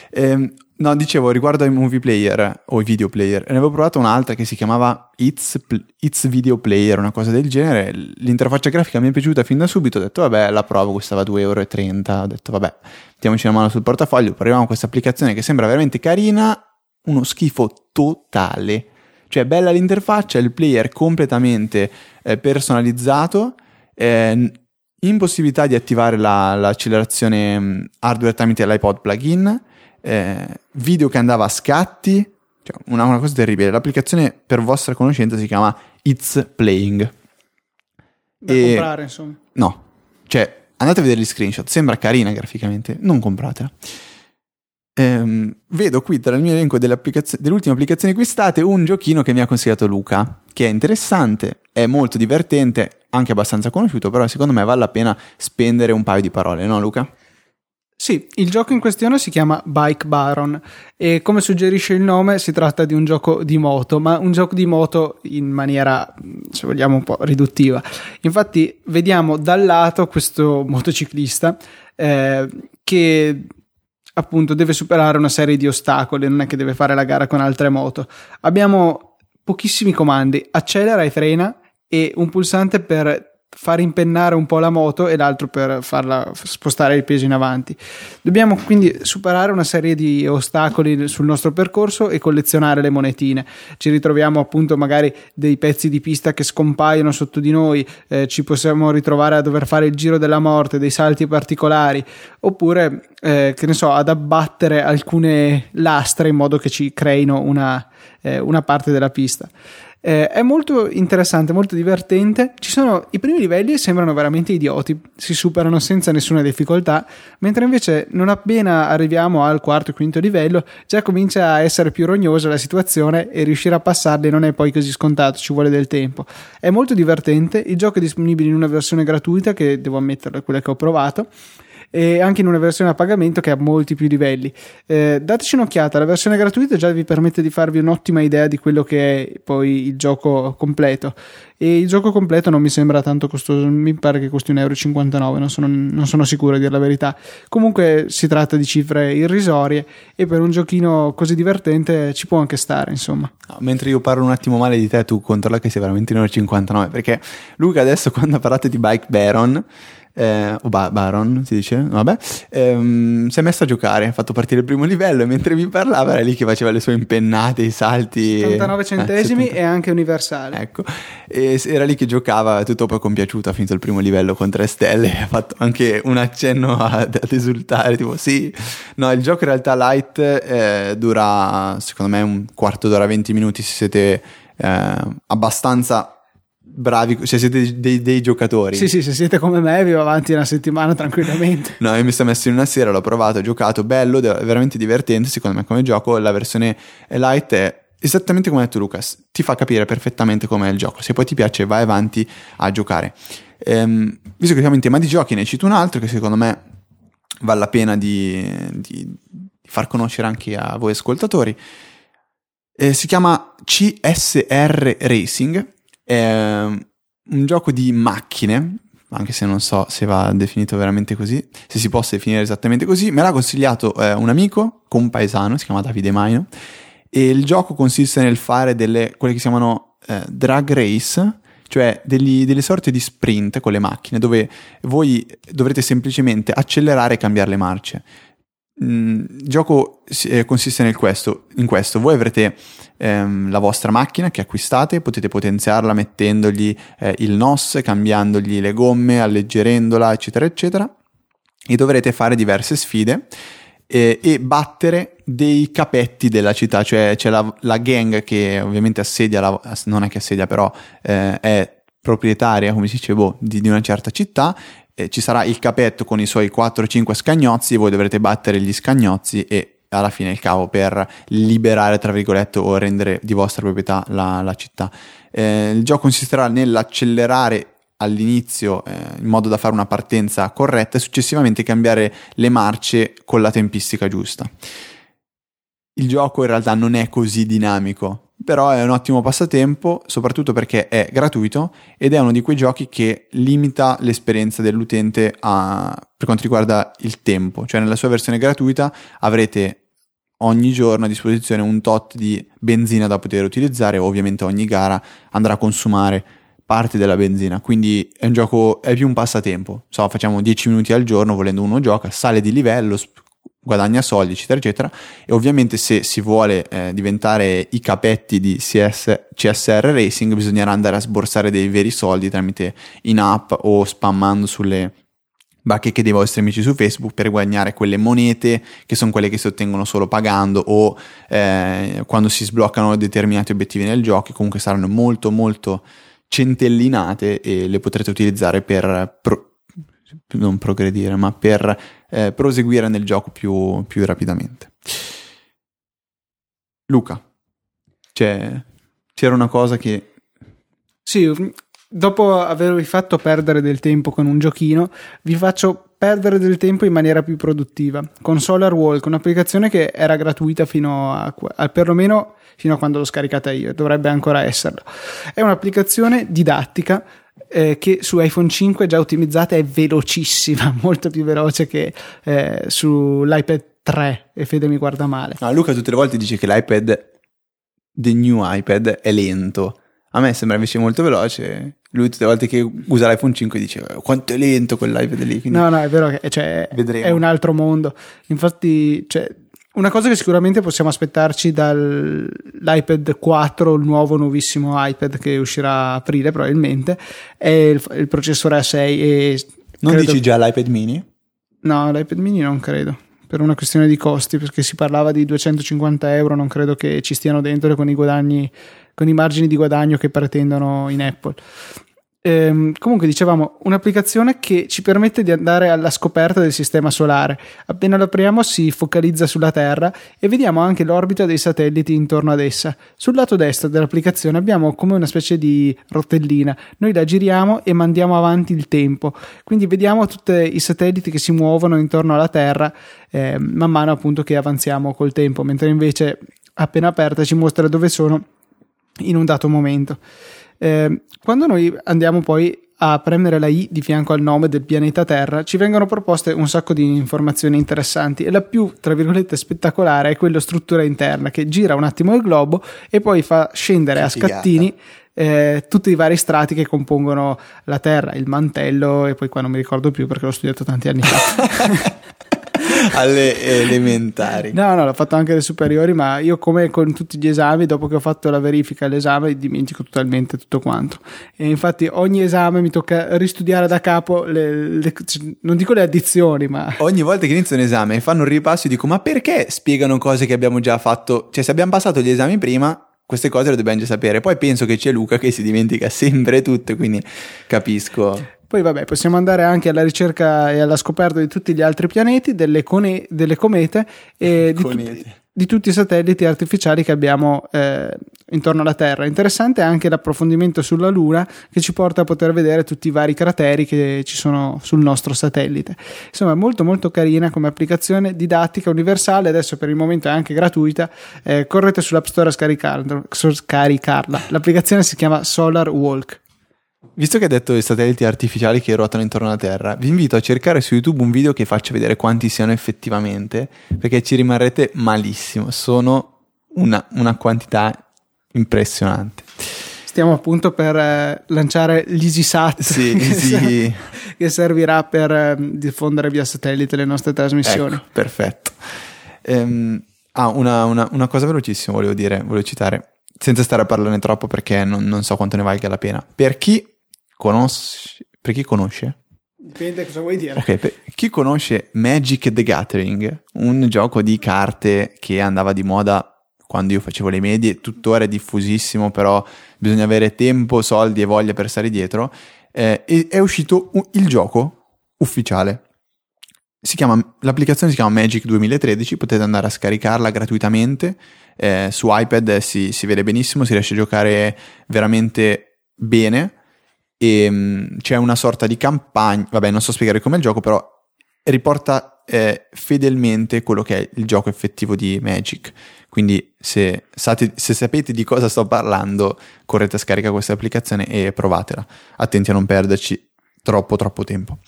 Ehm, no, dicevo, riguardo ai movie player o ai video player, ne avevo provato un'altra che si chiamava It's, It's Video Player, una cosa del genere. L'interfaccia grafica mi è piaciuta fin da subito, ho detto vabbè, la provo, costava 2,30 euro, ho detto vabbè, mettiamoci una mano sul portafoglio, proviamo questa applicazione che sembra veramente carina, uno schifo totale. Cioè, bella l'interfaccia, il player completamente eh, personalizzato, eh, impossibilità di attivare la- l'accelerazione hardware tramite l'iPod plugin, eh, video che andava a scatti, cioè una, una cosa terribile. L'applicazione per vostra conoscenza si chiama It's Playing. Da E- comprare, insomma. No, cioè andate a vedere gli screenshot, sembra carina graficamente, non compratela. Ehm, vedo qui tra il mio elenco delle, applicazio- delle ultime applicazioni acquistate un giochino che mi ha consigliato Luca, che è interessante, è molto divertente, anche abbastanza conosciuto, però secondo me vale la pena spendere un paio di parole, no Luca? Sì, il gioco in questione si chiama Bike Baron e come suggerisce il nome si tratta di un gioco di moto, ma un gioco di moto in maniera, se vogliamo, un po' riduttiva. Infatti vediamo dal lato questo motociclista eh, che appunto deve superare una serie di ostacoli, non è che deve fare la gara con altre moto. Abbiamo pochissimi comandi, accelera e frena e un pulsante per far impennare un po' la moto e l'altro per farla spostare il peso in avanti. Dobbiamo quindi superare una serie di ostacoli sul nostro percorso e collezionare le monetine. Ci ritroviamo appunto magari dei pezzi di pista che scompaiono sotto di noi, eh, ci possiamo ritrovare a dover fare il giro della morte, dei salti particolari, oppure eh, che ne so, ad abbattere alcune lastre in modo che ci creino una, eh, una parte della pista. Eh, è molto interessante, molto divertente. Ci sono i primi livelli sembrano veramente idioti, si superano senza nessuna difficoltà, mentre invece non appena arriviamo al quarto e quinto livello già comincia a essere più rognosa la situazione e riuscire a passarli non è poi così scontato, ci vuole del tempo. È molto divertente, il gioco è disponibile in una versione gratuita che devo ammettere quella che ho provato e anche in una versione a pagamento che ha molti più livelli. Eh, dateci un'occhiata, la versione gratuita già vi permette di farvi un'ottima idea di quello che è poi il gioco completo. E il gioco completo non mi sembra tanto costoso, mi pare che costi 1,59 euro, non sono, non sono sicuro a dire la verità. Comunque si tratta di cifre irrisorie e per un giochino così divertente ci può anche stare, insomma. Mentre io parlo un attimo male di te, tu controlla che sei veramente 1,59 perché Luca adesso quando ha parlato di Bike Baron, eh, o ba- Baron si dice, vabbè, ehm, si è messo a giocare, ha fatto partire il primo livello e mentre mi parlava era lì che faceva le sue impennate, i salti. 79 eh, centesimi 70. e anche universale. Ecco, e era lì che giocava, tutto poi compiaciuto, ha finito il primo livello con tre stelle, ha fatto anche un accenno ad, ad esultare, tipo sì, no, il gioco in realtà light eh, dura secondo me un quarto d'ora, 20 minuti se siete eh, abbastanza bravi, se siete dei, dei- giocatori. Sì, sì, se siete come me vi va avanti una settimana tranquillamente. No, io mi sono messo in una sera, l'ho provato, ho giocato, bello, veramente divertente secondo me come gioco, la versione light è esattamente come ha detto Lucas, ti fa capire perfettamente com'è il gioco, se poi ti piace vai avanti a giocare. Ehm, visto che siamo in tema di giochi, ne cito un altro che secondo me vale la pena di, di- di far conoscere anche a voi ascoltatori. Eh, si chiama CSR Racing, è un gioco di macchine, anche se non so se va definito veramente così, se si possa definire esattamente così. Me l'ha consigliato eh, un amico, compaesano, si chiama Davide Maino, e il gioco consiste nel fare delle, quelle che si chiamano eh, drag race, cioè degli, delle sorte di sprint con le macchine dove voi dovrete semplicemente accelerare e cambiare le marce. Mm, il gioco eh, consiste nel questo, in questo, voi avrete ehm, la vostra macchina che acquistate, potete potenziarla mettendogli eh, il NOS, cambiandogli le gomme, alleggerendola, eccetera, eccetera, e dovrete fare diverse sfide eh, e battere dei capetti della città, cioè c'è la, la gang che ovviamente assedia, la, non è che assedia però eh, è proprietaria, come si dice, boh, di, di una certa città eh, ci sarà il capetto con i suoi 4-5 scagnozzi voi dovrete battere gli scagnozzi e alla fine il cavo per liberare, tra virgolette, o rendere di vostra proprietà la, la città. Eh, il gioco consisterà nell'accelerare all'inizio eh, in modo da fare una partenza corretta e successivamente cambiare le marce con la tempistica giusta. Il gioco in realtà non è così dinamico, però è un ottimo passatempo, soprattutto perché è gratuito ed è uno di quei giochi che limita l'esperienza dell'utente a, per quanto riguarda il tempo, cioè nella sua versione gratuita avrete ogni giorno a disposizione un tot di benzina da poter utilizzare, ovviamente ogni gara andrà a consumare parte della benzina, quindi è un gioco, è più un passatempo, so, facciamo 10 minuti al giorno, volendo uno gioca, sale di livello, guadagna soldi, eccetera, eccetera. E ovviamente se si vuole eh, diventare i capetti di CS, CSR Racing bisognerà andare a sborsare dei veri soldi tramite in app o spammando sulle bacheche dei vostri amici su Facebook per guadagnare quelle monete che sono quelle che si ottengono solo pagando o eh, quando si sbloccano determinati obiettivi nel gioco comunque saranno molto molto centellinate e le potrete utilizzare per pro- non progredire, ma per eh, proseguire nel gioco più, più rapidamente. Luca, cioè, c'era una cosa che... Sì, dopo avervi fatto perdere del tempo con un giochino, vi faccio perdere del tempo in maniera più produttiva con Solar Walk, un'applicazione che era gratuita fino a, a perlomeno fino a quando l'ho scaricata io, dovrebbe ancora esserlo. È un'applicazione didattica eh, che su iPhone 5 già ottimizzata è velocissima, molto più veloce che eh, sull'iPad 3 e Fede mi guarda male. No, Luca tutte le volte dice che l'iPad, the new iPad, è lento. A me sembra invece molto veloce. Lui tutte le volte che usa l'iPhone 5 dice eh, quanto è lento quell'iPad lì. Quindi... No, no, è vero che cioè, è un altro mondo. Infatti, cioè, una cosa che sicuramente possiamo aspettarci dall'iPad 4, il nuovo nuovissimo iPad che uscirà a aprile probabilmente, è il, il processore A6 e Non credo... dici già l'iPad mini? No, l'iPad mini non credo, per una questione di costi, perché si parlava di 250 euro, non credo che ci stiano dentro con i guadagni, con i margini di guadagno che pretendono in Apple. Ehm, comunque dicevamo un'applicazione che ci permette di andare alla scoperta del sistema solare. Appena lo apriamo si focalizza sulla Terra e vediamo anche l'orbita dei satelliti intorno ad essa. Sul lato destro dell'applicazione abbiamo come una specie di rotellina. Noi la giriamo e mandiamo avanti il tempo. Quindi vediamo tutti i satelliti che si muovono intorno alla Terra eh, man mano appunto che avanziamo col tempo, mentre invece appena aperta ci mostra dove sono in un dato momento. Eh, quando noi andiamo poi a premere la I di fianco al nome del pianeta Terra, ci vengono proposte un sacco di informazioni interessanti e la più, tra virgolette, spettacolare è quella struttura interna che gira un attimo il globo e poi fa scendere a scattini eh, tutti i vari strati che compongono la Terra, il mantello e poi qua non mi ricordo più perché l'ho studiato tanti anni fa. alle elementari. No, no, l'ho fatto anche alle superiori, ma io come con tutti gli esami, dopo che ho fatto la verifica e l'esame, dimentico totalmente tutto quanto. E infatti ogni esame mi tocca ristudiare da capo, le, le, non dico le addizioni, ma... Ogni volta che inizio un esame fanno un ripasso e dico, ma perché spiegano cose che abbiamo già fatto? Cioè, se abbiamo passato gli esami prima, queste cose le dobbiamo già sapere. Poi penso che c'è Luca che si dimentica sempre tutto, quindi capisco. Poi vabbè, possiamo andare anche alla ricerca e alla scoperta di tutti gli altri pianeti, delle, cone- delle comete e di, tu- di, tutti i satelliti artificiali che abbiamo eh, intorno alla Terra. Interessante anche l'approfondimento sulla Luna che ci porta a poter vedere tutti i vari crateri che ci sono sul nostro satellite. Insomma, molto molto carina come applicazione didattica universale, adesso per il momento è anche gratuita. Eh, correte sull'App Store a scaricarla. L'applicazione si chiama Solar Walk. Visto che hai detto i satelliti artificiali che ruotano intorno alla Terra, vi invito a cercare su YouTube un video che faccia vedere quanti siano effettivamente, perché ci rimarrete malissimo. Sono una, una quantità impressionante. stiamo appunto per eh, lanciare l'EasySat sì, che, easy... che, servirà per eh, diffondere via satellite le nostre trasmissioni. Ecco, perfetto. Ehm, ah, una, una, una, cosa velocissima volevo dire, volevo citare, senza stare a parlarne troppo perché non, non so quanto ne valga la pena. Per chi conosce, per chi conosce Dipende cosa vuoi dire. Ok, per chi conosce Magic the Gathering, un gioco di carte che andava di moda quando io facevo le medie, tuttora è diffusissimo, però bisogna avere tempo, soldi e voglia per stare dietro, eh, è uscito il gioco ufficiale. Si chiama, l'applicazione si chiama Magic 2013, potete andare a scaricarla gratuitamente, eh, su iPad si, si vede benissimo, si riesce a giocare veramente bene e um, c'è una sorta di campagna, vabbè non so spiegare come il gioco, però riporta eh, fedelmente quello che è il gioco effettivo di Magic. Quindi se, sate, se, sapete di cosa sto parlando, correte a scaricare questa applicazione e provatela. Attenti a non perderci troppo troppo tempo.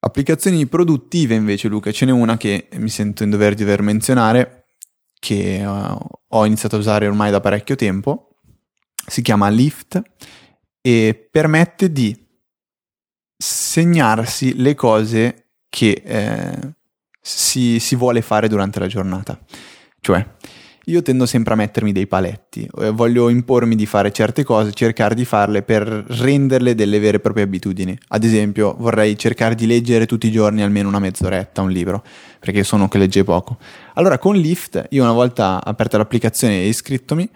Applicazioni produttive invece, Luca, ce n'è una che mi sento in dover di dover menzionare, che uh, ho iniziato a usare ormai da parecchio tempo. Si chiama Lift e permette di segnarsi le cose che eh, si, si, vuole fare durante la giornata. Cioè, io tendo sempre a mettermi dei paletti, voglio impormi di fare certe cose, cercare di farle per renderle delle vere e proprie abitudini. Ad esempio, vorrei cercare di leggere tutti i giorni almeno una mezz'oretta un libro, perché sono che legge poco. Allora, con Lift, io una volta aperta l'applicazione e iscrittomi,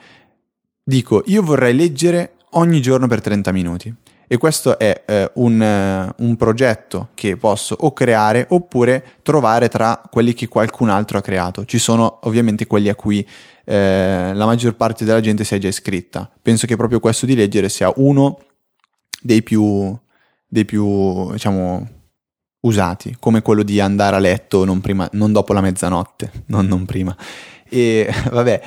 dico, io vorrei leggere ogni giorno per 30 minuti. E questo è eh, un, uh, un, progetto che posso o creare oppure trovare tra quelli che qualcun altro ha creato. Ci sono ovviamente quelli a cui eh, la maggior parte della gente si è già iscritta. Penso che proprio questo di leggere sia uno dei più, dei più diciamo, usati, come quello di andare a letto non, prima, non dopo la mezzanotte, non, non prima. E vabbè,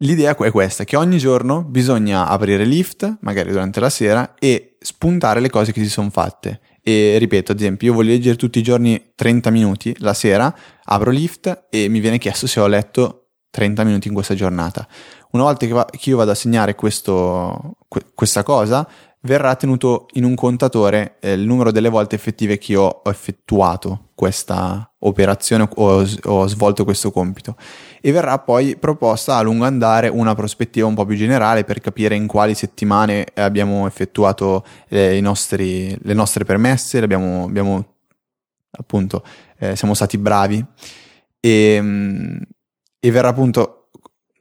L'idea è questa, che ogni giorno bisogna aprire Lift, magari durante la sera, e spuntare le cose che si sono fatte. E ripeto, ad esempio, io voglio leggere tutti i giorni 30 minuti la sera, apro Lift e mi viene chiesto se ho letto 30 minuti in questa giornata. Una volta che, va, che io vado a segnare questo, questa cosa, verrà tenuto in un contatore eh, il numero delle volte effettive che io ho effettuato questa operazione o ho svolto questo compito. E verrà poi proposta a lungo andare una prospettiva un po' più generale per capire in quali settimane abbiamo effettuato eh, nostri, le nostre permesse, abbiamo, abbiamo appunto eh, siamo stati bravi. E, mm, e verrà appunto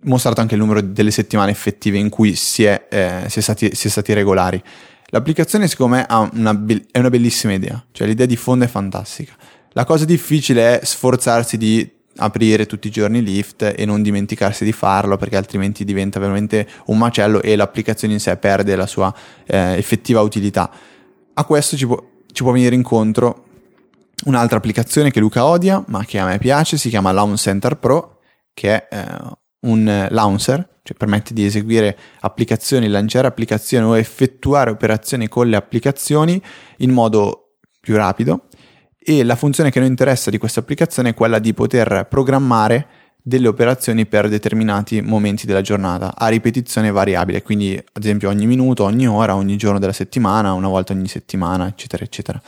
mostrato anche il numero delle settimane effettive in cui si è, eh, si è, stati, si è stati, regolari. L'applicazione secondo me una è una bellissima idea, cioè l'idea di fondo è fantastica. La cosa difficile è sforzarsi di aprire tutti i giorni Lift e non dimenticarsi di farlo perché altrimenti diventa veramente un macello e l'applicazione in sé perde la sua eh, effettiva utilità. A questo ci può, ci può venire incontro un'altra applicazione che Luca odia ma che a me piace, si chiama Launch Center Pro che è eh, un launcher, cioè permette di eseguire applicazioni, lanciare applicazioni o effettuare operazioni con le applicazioni in modo più rapido e la funzione che noi interessa di questa applicazione è quella di poter programmare delle operazioni per determinati momenti della giornata a ripetizione variabile, quindi ad esempio ogni minuto, ogni ora, ogni giorno della settimana, una volta ogni settimana, eccetera, eccetera.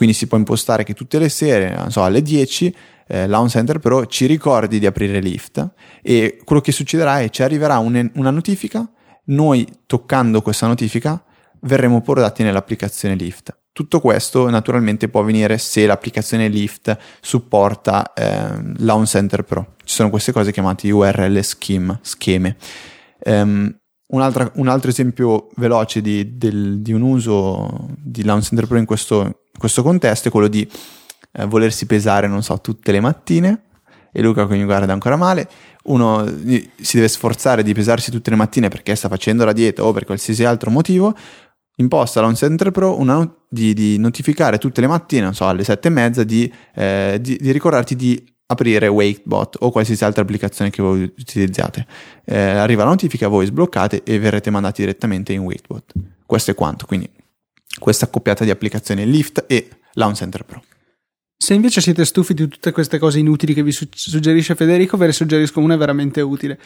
Quindi si può impostare che tutte le sere, so, alle 10 eh, Launch Center Pro ci ricordi di aprire Lift e quello che succederà è ci arriverà un, una notifica, noi toccando questa notifica verremo portati nell'applicazione Lift. Tutto questo naturalmente può avvenire se l'applicazione Lift supporta eh, Launch Center Pro. Ci sono queste cose chiamate URL scheme, scheme. Um, un, altro esempio veloce di, del, di, un uso di Launch Center Pro in questo, questo contesto è quello di eh, volersi pesare, non so, tutte le mattine. E Luca che mi guarda ancora male. Uno si deve sforzare di pesarsi tutte le mattine perché sta facendo la dieta o per qualsiasi altro motivo imposta Launch Center Pro una, di, di, notificare tutte le mattine, non so, alle sette e mezza, di, eh, di, di, ricordarti di aprire Wakebot o qualsiasi altra applicazione che voi utilizzate. Eh, arriva la notifica, voi sbloccate e verrete mandati direttamente in Wakebot. Questo è quanto, quindi questa accoppiata di applicazioni Lift e Launch Center Pro. Se invece siete stufi di tutte queste cose inutili che vi suggerisce Federico, ve ne suggerisco una veramente utile.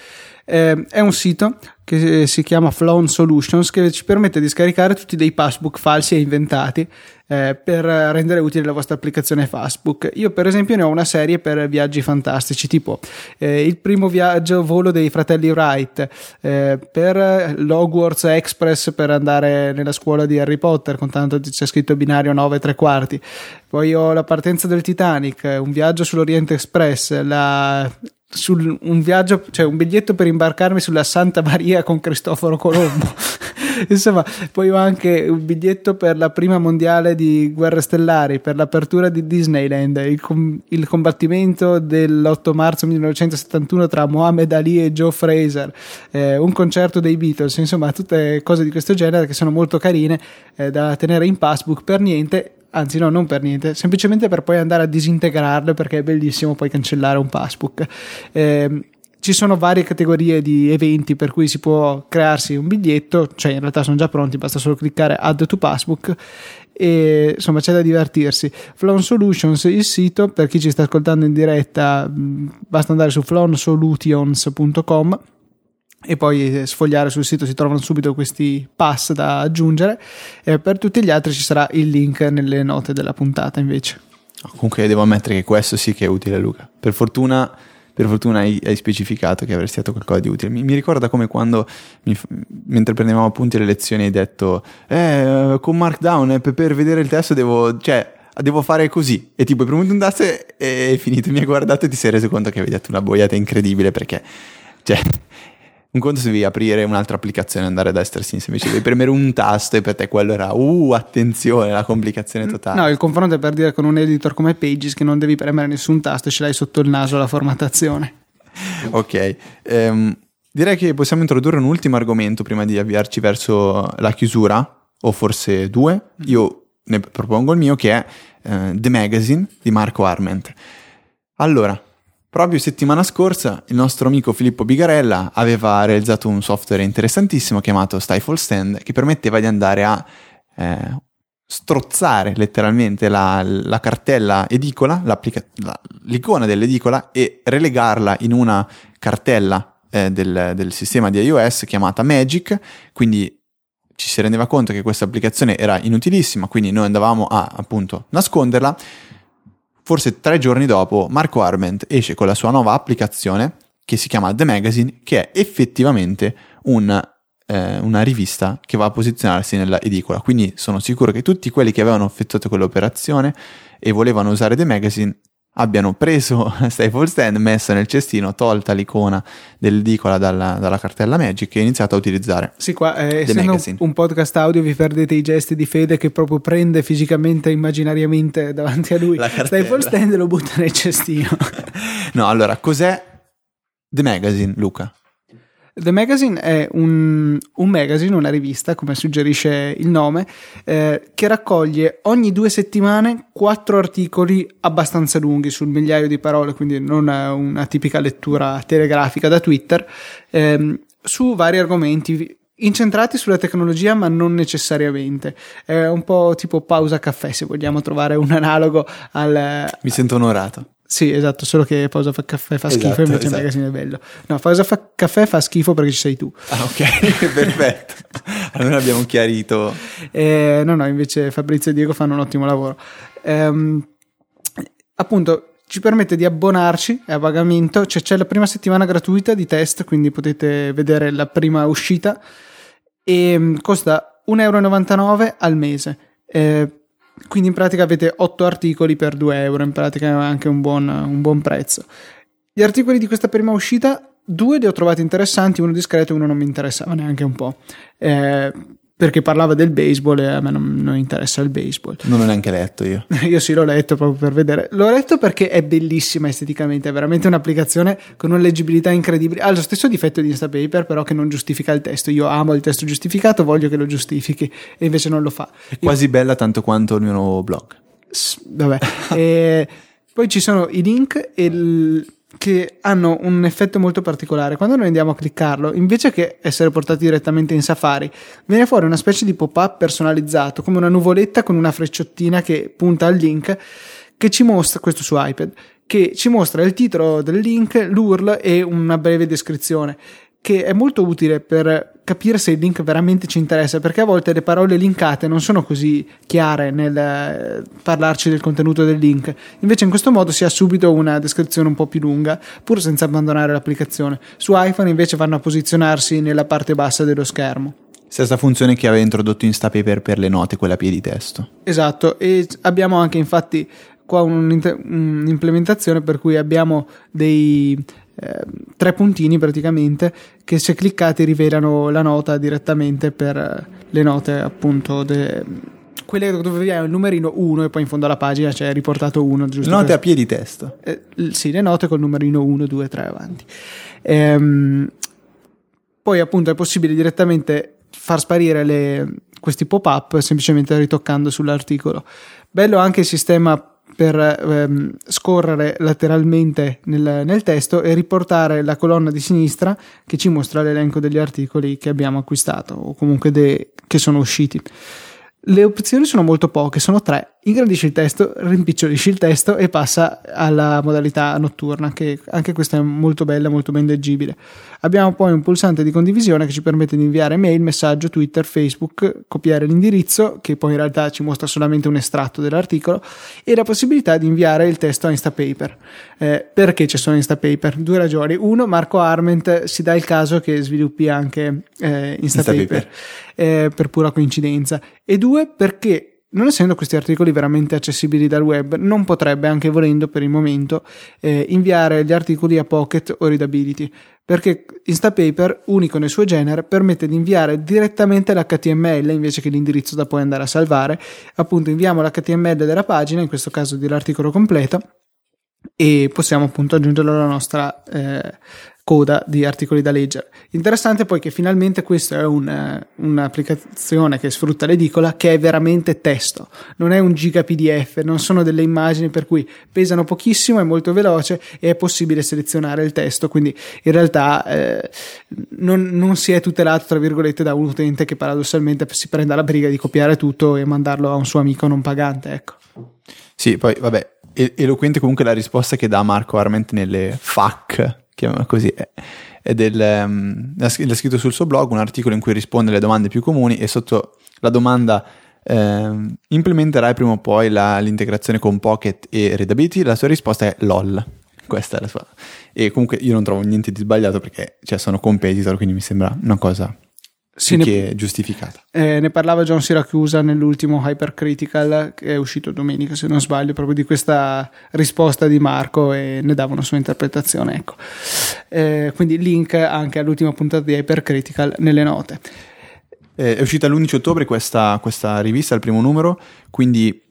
Eh, è un sito che si chiama Flown Solutions che ci permette di scaricare tutti dei passbook falsi e inventati eh, per rendere utile la vostra applicazione Facebook. Io per esempio ne ho una serie per viaggi fantastici tipo eh, il primo viaggio volo dei fratelli Wright, eh, per l'Hogwarts Express per andare nella scuola di Harry Potter con tanto c'è scritto binario 9 3 quarti, poi ho la partenza del Titanic, un viaggio sull'Oriente Express, la sul, un viaggio, cioè un biglietto per imbarcarmi sulla Santa Maria con Cristoforo Colombo. Insomma, poi ho anche un biglietto per la prima mondiale di Guerre Stellari, per l'apertura di Disneyland, il, com- il combattimento dell'8 marzo 1971 tra Mohamed Ali e Joe Fraser, eh, un concerto dei Beatles, insomma, tutte cose di questo genere che sono molto carine eh, da tenere in passbook per niente anzi no, non per niente, semplicemente per poi andare a disintegrarle perché è bellissimo poi cancellare un passbook. Eh, ci sono varie categorie di eventi per cui si può crearsi un biglietto, cioè in realtà sono già pronti, basta solo cliccare add to passbook e insomma c'è da divertirsi. Flon Solutions, il sito, per chi ci sta ascoltando in diretta, basta andare su flonsolutions.com e poi sfogliare sul sito si trovano subito questi pass da aggiungere. E per tutti gli altri ci sarà il link nelle note della puntata invece. Comunque devo ammettere che questo sì che è utile Luca. Per fortuna, per fortuna hai, hai, specificato che avresti dato qualcosa di utile. Mi, mi ricorda come quando mi, mentre prendevamo appunti le lezioni hai detto eh con Markdown eh, per, per vedere il testo devo cioè devo fare così. E tipo hai premuto un tasto e è finito mi hai guardato e ti sei reso conto che avevi detto una boiata incredibile perché cioè un conto se devi aprire un'altra applicazione e andare a destra e a sinistra, invece devi premere un tasto e per te quello era, uh, attenzione, la complicazione totale. No, il confronto è per dire con un editor come Pages che non devi premere nessun tasto e ce l'hai sotto il naso la formattazione. ok, um, direi che possiamo introdurre un ultimo argomento prima di avviarci verso la chiusura, o forse due. Io ne propongo il mio che è uh, The Magazine di Marco Arment. Allora, Proprio settimana scorsa il nostro amico Filippo Bigarella aveva realizzato un software interessantissimo chiamato Stifle Stand che permetteva di andare a eh, strozzare letteralmente la, la cartella edicola, la, l'icona dell'edicola e relegarla in una cartella eh, del, del sistema di iOS chiamata Magic, quindi ci si rendeva conto che questa applicazione era inutilissima, quindi noi andavamo a appunto nasconderla Forse tre giorni dopo Marco Arment esce con la sua nuova applicazione che si chiama The Magazine, che è effettivamente un, eh, una rivista che va a posizionarsi nella edicola. Quindi sono sicuro che tutti quelli che avevano effettuato quell'operazione e volevano usare The Magazine abbiano preso Staple Stand, messo nel cestino, tolta l'icona dell'edicola dalla, dalla, cartella Magic e iniziato a utilizzare. Sì, qua eh, un podcast audio vi perdete i gesti di Fede che proprio prende fisicamente, immaginariamente davanti a lui Staple Stand e lo butta nel cestino. no, allora, cos'è The Magazine, Luca? The Magazine è un, un, magazine, una rivista, come suggerisce il nome, eh, che raccoglie ogni due settimane quattro articoli abbastanza lunghi, sul migliaio di parole, quindi non una tipica lettura telegrafica da Twitter, ehm, su vari argomenti incentrati sulla tecnologia ma non necessariamente. È un po' tipo pausa caffè se vogliamo trovare un analogo al mi sento onorato sì, esatto, solo che pausa fa caffè fa schifo, esatto, invece esatto. magazine è bello. No, pausa fa caffè fa schifo perché ci sei tu. Ah, ok, perfetto. Allora abbiamo chiarito. Eh, no, no, invece Fabrizio e Diego fanno un ottimo lavoro. Ehm, appunto, ci permette di abbonarci a pagamento, cioè c'è la prima settimana gratuita di test, quindi potete vedere la prima uscita e mm, costa 1,99 euro al mese. Eh, quindi in pratica avete 8 articoli per 2 euro, in pratica è anche un buon, un buon prezzo. Gli articoli di questa prima uscita, due li ho trovati interessanti, uno discreto e uno non mi interessava neanche un po'. Eh, perché parlava del baseball e a me non, non, interessa il baseball. Non l'ho neanche letto io. io sì l'ho letto proprio per vedere. L'ho letto perché è bellissima esteticamente, è veramente un'applicazione con una leggibilità incredibile. Ha lo stesso difetto di Instapaper però che non giustifica il testo. Io amo il testo giustificato, voglio che lo giustifichi e invece non lo fa. È quasi io... bella tanto quanto il mio nuovo blog. S- vabbè. e poi ci sono i link e il che hanno un effetto molto particolare. Quando noi andiamo a cliccarlo, invece che essere portati direttamente in Safari, viene fuori una specie di pop-up personalizzato, come una nuvoletta con una frecciottina che punta al link, che ci mostra, questo su iPad, che ci mostra il titolo del link, l'URL e una breve descrizione. che è molto utile per capire se il link veramente ci interessa, perché a volte le parole linkate non sono così chiare nel eh, parlarci del contenuto del link. Invece in questo modo si ha subito una descrizione un po' più lunga, pur senza abbandonare l'applicazione. Su iPhone invece vanno a posizionarsi nella parte bassa dello schermo. Stessa funzione che aveva introdotto Instapaper per le note, quella a piedi testo. Esatto, e abbiamo anche infatti qua un'implementazione per cui abbiamo dei eh, tre puntini praticamente che se cliccati rivelano la nota direttamente per eh, le note appunto de, quelle dove hai il numerino 1 e poi in fondo alla pagina c'è riportato 1 giusto note a piedi testo. Eh, sì le note col numerino 1 2 3 avanti. Ehm, poi appunto è possibile direttamente far sparire le, questi pop up semplicemente ritoccando sull'articolo. Bello anche il sistema per ehm, scorrere lateralmente nel, nel, testo e riportare la colonna di sinistra che ci mostra l'elenco degli articoli che abbiamo acquistato o comunque de- che sono usciti. Le opzioni sono molto poche, sono tre ingrandisci il testo, rimpicciolisci il testo e passa alla modalità notturna, che anche questa è molto bella, molto ben leggibile. Abbiamo poi un pulsante di condivisione che ci permette di inviare mail, messaggio, Twitter, Facebook, copiare l'indirizzo, che poi in realtà ci mostra solamente un estratto dell'articolo, e la possibilità di inviare il testo a Instapaper. Eh, perché c'è solo Instapaper? Due ragioni. Uno, Marco Arment si dà il caso che sviluppi anche eh, Instapaper, Instapaper. Eh, per pura coincidenza. E due, perché non essendo questi articoli veramente accessibili dal web, non potrebbe, anche volendo per il momento, eh, inviare gli articoli a Pocket o Readability, perché Instapaper, unico nel suo genere, permette di inviare direttamente l'HTML invece che l'indirizzo da poi andare a salvare. Appunto, inviamo l'HTML della pagina, in questo caso dell'articolo completo, e possiamo appunto aggiungerlo alla nostra eh, coda di articoli da leggere. Interessante poi che finalmente questa è un, eh, un'applicazione che sfrutta l'edicola che è veramente testo, non è un giga PDF, non sono delle immagini per cui pesano pochissimo, è molto veloce e è possibile selezionare il testo, quindi in realtà eh, non, non, si è tutelato tra virgolette da un utente che paradossalmente si prenda la briga di copiare tutto e mandarlo a un suo amico non pagante, ecco. Sì, poi vabbè, eloquente comunque la risposta che dà Marco Arment nelle FAC chiamiamola così, è del, um, l'ha scritto sul suo blog un articolo in cui risponde alle domande più comuni e sotto la domanda eh, implementerai prima o poi la, l'integrazione con Pocket e Readability? La sua risposta è LOL. Questa è la sua. E comunque io non trovo niente di sbagliato perché cioè, sono competitor, quindi mi sembra una cosa sì, che è giustificata. Eh, ne parlava John Siracusa nell'ultimo Hypercritical che è uscito domenica, se non sbaglio, proprio di questa risposta di Marco e ne dava una sua interpretazione. Ecco. Eh, quindi link anche all'ultima puntata di Hypercritical nelle note. Eh, è uscita l'11 ottobre questa, questa rivista, il primo numero, quindi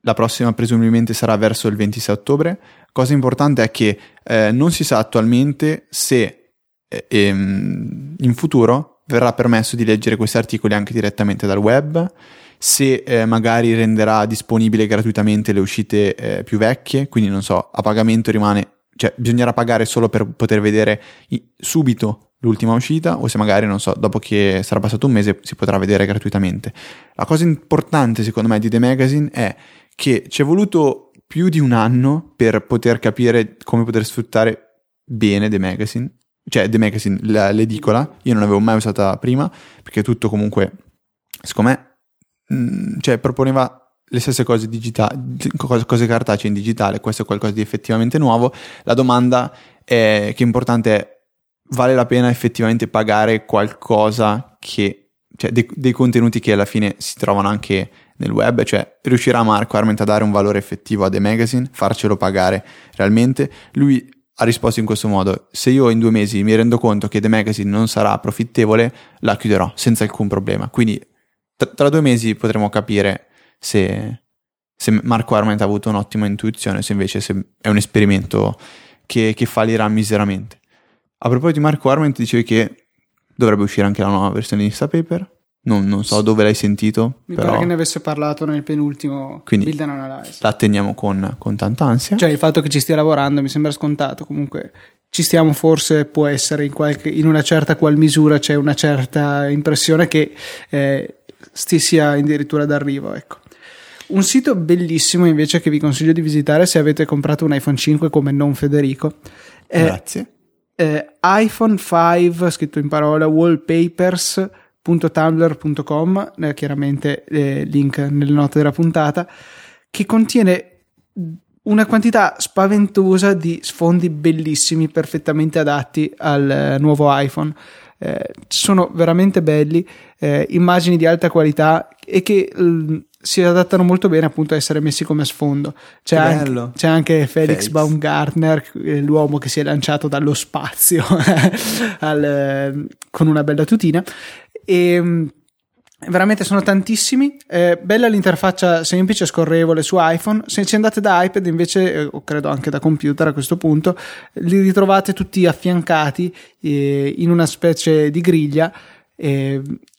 la prossima presumibilmente sarà verso il 26 ottobre. Cosa importante è che eh, non si sa attualmente se eh, ehm, in futuro verrà permesso di leggere questi articoli anche direttamente dal web, se eh, magari renderà disponibile gratuitamente le uscite eh, più vecchie, quindi non so, a pagamento rimane, cioè bisognerà pagare solo per poter vedere i- subito l'ultima uscita o se magari, non so, dopo che sarà passato un mese si potrà vedere gratuitamente. La cosa importante secondo me di The Magazine è che ci è voluto più di un anno per poter capire come poter sfruttare bene The Magazine cioè The Magazine, la, l'edicola, io non l'avevo mai usata prima, perché tutto comunque, secondo me, mh, mm, cioè proponeva le stesse cose digitali, cose, cartacee in digitale, questo è qualcosa di effettivamente nuovo. La domanda è, che è importante è, vale la pena effettivamente pagare qualcosa che, cioè dei, dei contenuti che alla fine si trovano anche nel web, cioè riuscirà Marco Arment a dare un valore effettivo a The Magazine, farcelo pagare realmente. Lui ha risposto in questo modo: Se io in due mesi mi rendo conto che The Magazine non sarà profittevole, la chiuderò senza alcun problema. Quindi tra, tra due mesi potremo capire se, se Marco Arment ha avuto un'ottima intuizione, se invece se è un esperimento che, che fallirà miseramente. A proposito di Marco Arment, dicevi che dovrebbe uscire anche la nuova versione di Instapaper. Non, non, so dove l'hai sentito. Mi però... pare che ne avesse parlato nel penultimo Quindi Build and Analyze. La atteniamo con, con tanta ansia. Cioè, il fatto che ci stia lavorando mi sembra scontato. Comunque, ci stiamo, forse può essere in, qualche, in una certa qual misura c'è una certa impressione che eh, sia addirittura d'arrivo. Ecco. Un sito bellissimo invece che vi consiglio di visitare se avete comprato un iPhone 5 come non Federico. Grazie eh, iPhone 5, scritto in parola, wallpapers.tumblr.com, eh, chiaramente eh, link nelle note della puntata, che contiene una quantità spaventosa di sfondi bellissimi, perfettamente adatti al eh, nuovo iPhone. Eh, sono veramente belli, eh, immagini di alta qualità e che l- si adattano molto bene appunto a essere messi come sfondo. C'è, anche, c'è anche, Felix, Felix. Baumgartner, eh, l'uomo che si è lanciato dallo spazio al, eh, con una bella tutina. E mm, Veramente sono tantissimi. Eh, bella l'interfaccia semplice, scorrevole su iPhone. Se ci andate da iPad, invece, eh, o credo anche da computer a questo punto, li ritrovate tutti affiancati eh, in una specie di griglia.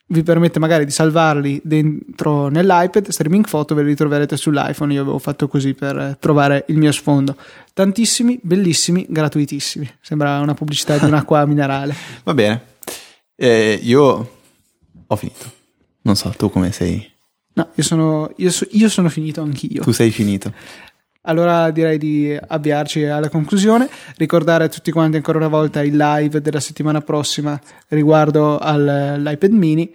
Vi permette magari di salvarli dentro nell'iPad, streaming photo ve li ritroverete sull'iPhone. Io avevo fatto così per trovare il mio sfondo. Tantissimi, bellissimi, gratuitissimi. Sembra una pubblicità di un'acqua minerale. Va bene. Eh, io ho finito. Non so, tu come sei? No, io sono, io, so, io sono finito anch'io. Tu sei finito. Allora direi di avviarci alla conclusione, ricordare a tutti quanti ancora una volta il live della settimana prossima riguardo all'iPad mini,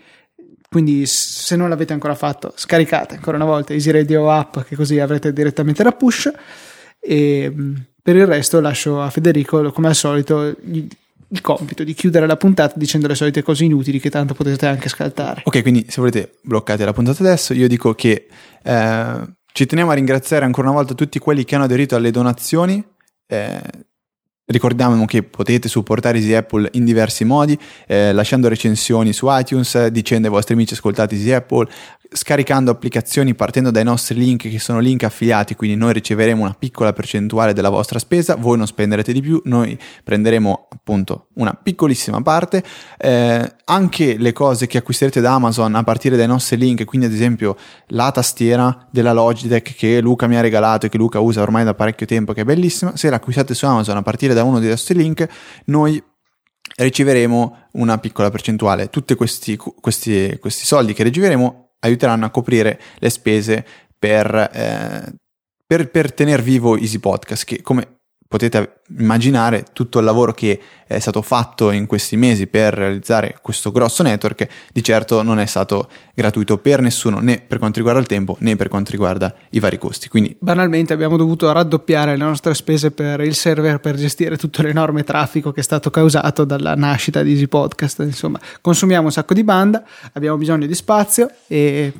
quindi se non l'avete ancora fatto scaricate ancora una volta Easy Radio app che così avrete direttamente la push. E per il resto lascio a Federico come al solito il compito di chiudere la puntata dicendo le solite cose inutili che tanto potete anche scaltare. Ok, quindi se volete bloccate la puntata adesso, io dico che eh, ci teniamo a ringraziare ancora una volta tutti quelli che hanno aderito alle donazioni. Eh, Ricordiamo che potete supportare Easy Apple in diversi modi, eh, lasciando recensioni su iTunes, dicendo ai vostri amici ascoltate Easy Apple, scaricando applicazioni partendo dai nostri link che sono link affiliati, quindi noi riceveremo una piccola percentuale della vostra spesa, voi non spenderete di più, noi prenderemo appunto una piccolissima parte. Eh, anche le cose che acquisterete da Amazon a partire dai nostri link, quindi ad esempio la tastiera della Logitech che Luca mi ha regalato e che Luca usa ormai da parecchio tempo, che è bellissima, se l'acquistate su Amazon a partire da uno dei nostri link, noi riceveremo una piccola percentuale. Tutti questi, questi, questi soldi che riceveremo aiuteranno a coprire le spese per, eh, per, per tenere vivo Easy Podcast, che come potete immaginare tutto il lavoro che è stato fatto in questi mesi per realizzare questo grosso network di certo non è stato gratuito per nessuno né per quanto riguarda il tempo né per quanto riguarda i vari costi. Quindi banalmente abbiamo dovuto raddoppiare le nostre spese per il server per gestire tutto l'enorme traffico che è stato causato dalla nascita di Easy Podcast. Insomma consumiamo un sacco di banda abbiamo bisogno di spazio e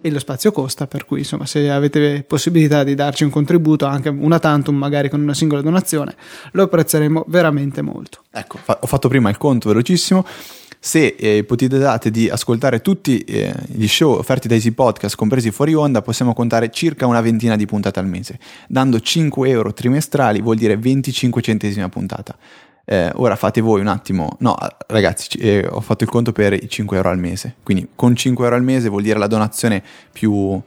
e lo spazio costa, per cui insomma se avete possibilità di darci un contributo, anche una tantum magari con una singola donazione, lo apprezzeremo veramente molto. Ecco, fa- ho fatto prima il conto velocissimo. Se eh, ipotizzate di ascoltare tutti eh, gli show offerti da Easy Podcast, compresi fuori onda, possiamo contare circa una ventina di puntate al mese. Dando 5 euro trimestrali vuol dire 25 centesimi a puntata. Eh, ora fate voi un attimo, no ragazzi eh, ho fatto il conto per i 5 euro al mese, quindi con 5 euro al mese vuol dire la donazione più,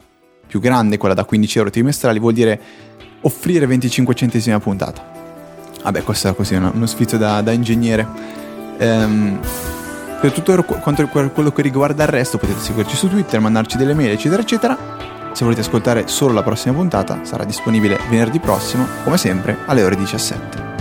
più grande, quella da 15 euro trimestrali, vuol dire offrire 25 centesimi a puntata. Vabbè questo è così uno, uno sfizio da, da ingegnere. Ehm, per tutto quanto quello che riguarda il resto potete seguirci su Twitter, mandarci delle mail eccetera eccetera. Se volete ascoltare solo la prossima puntata sarà disponibile venerdì prossimo, come sempre, alle ore 17.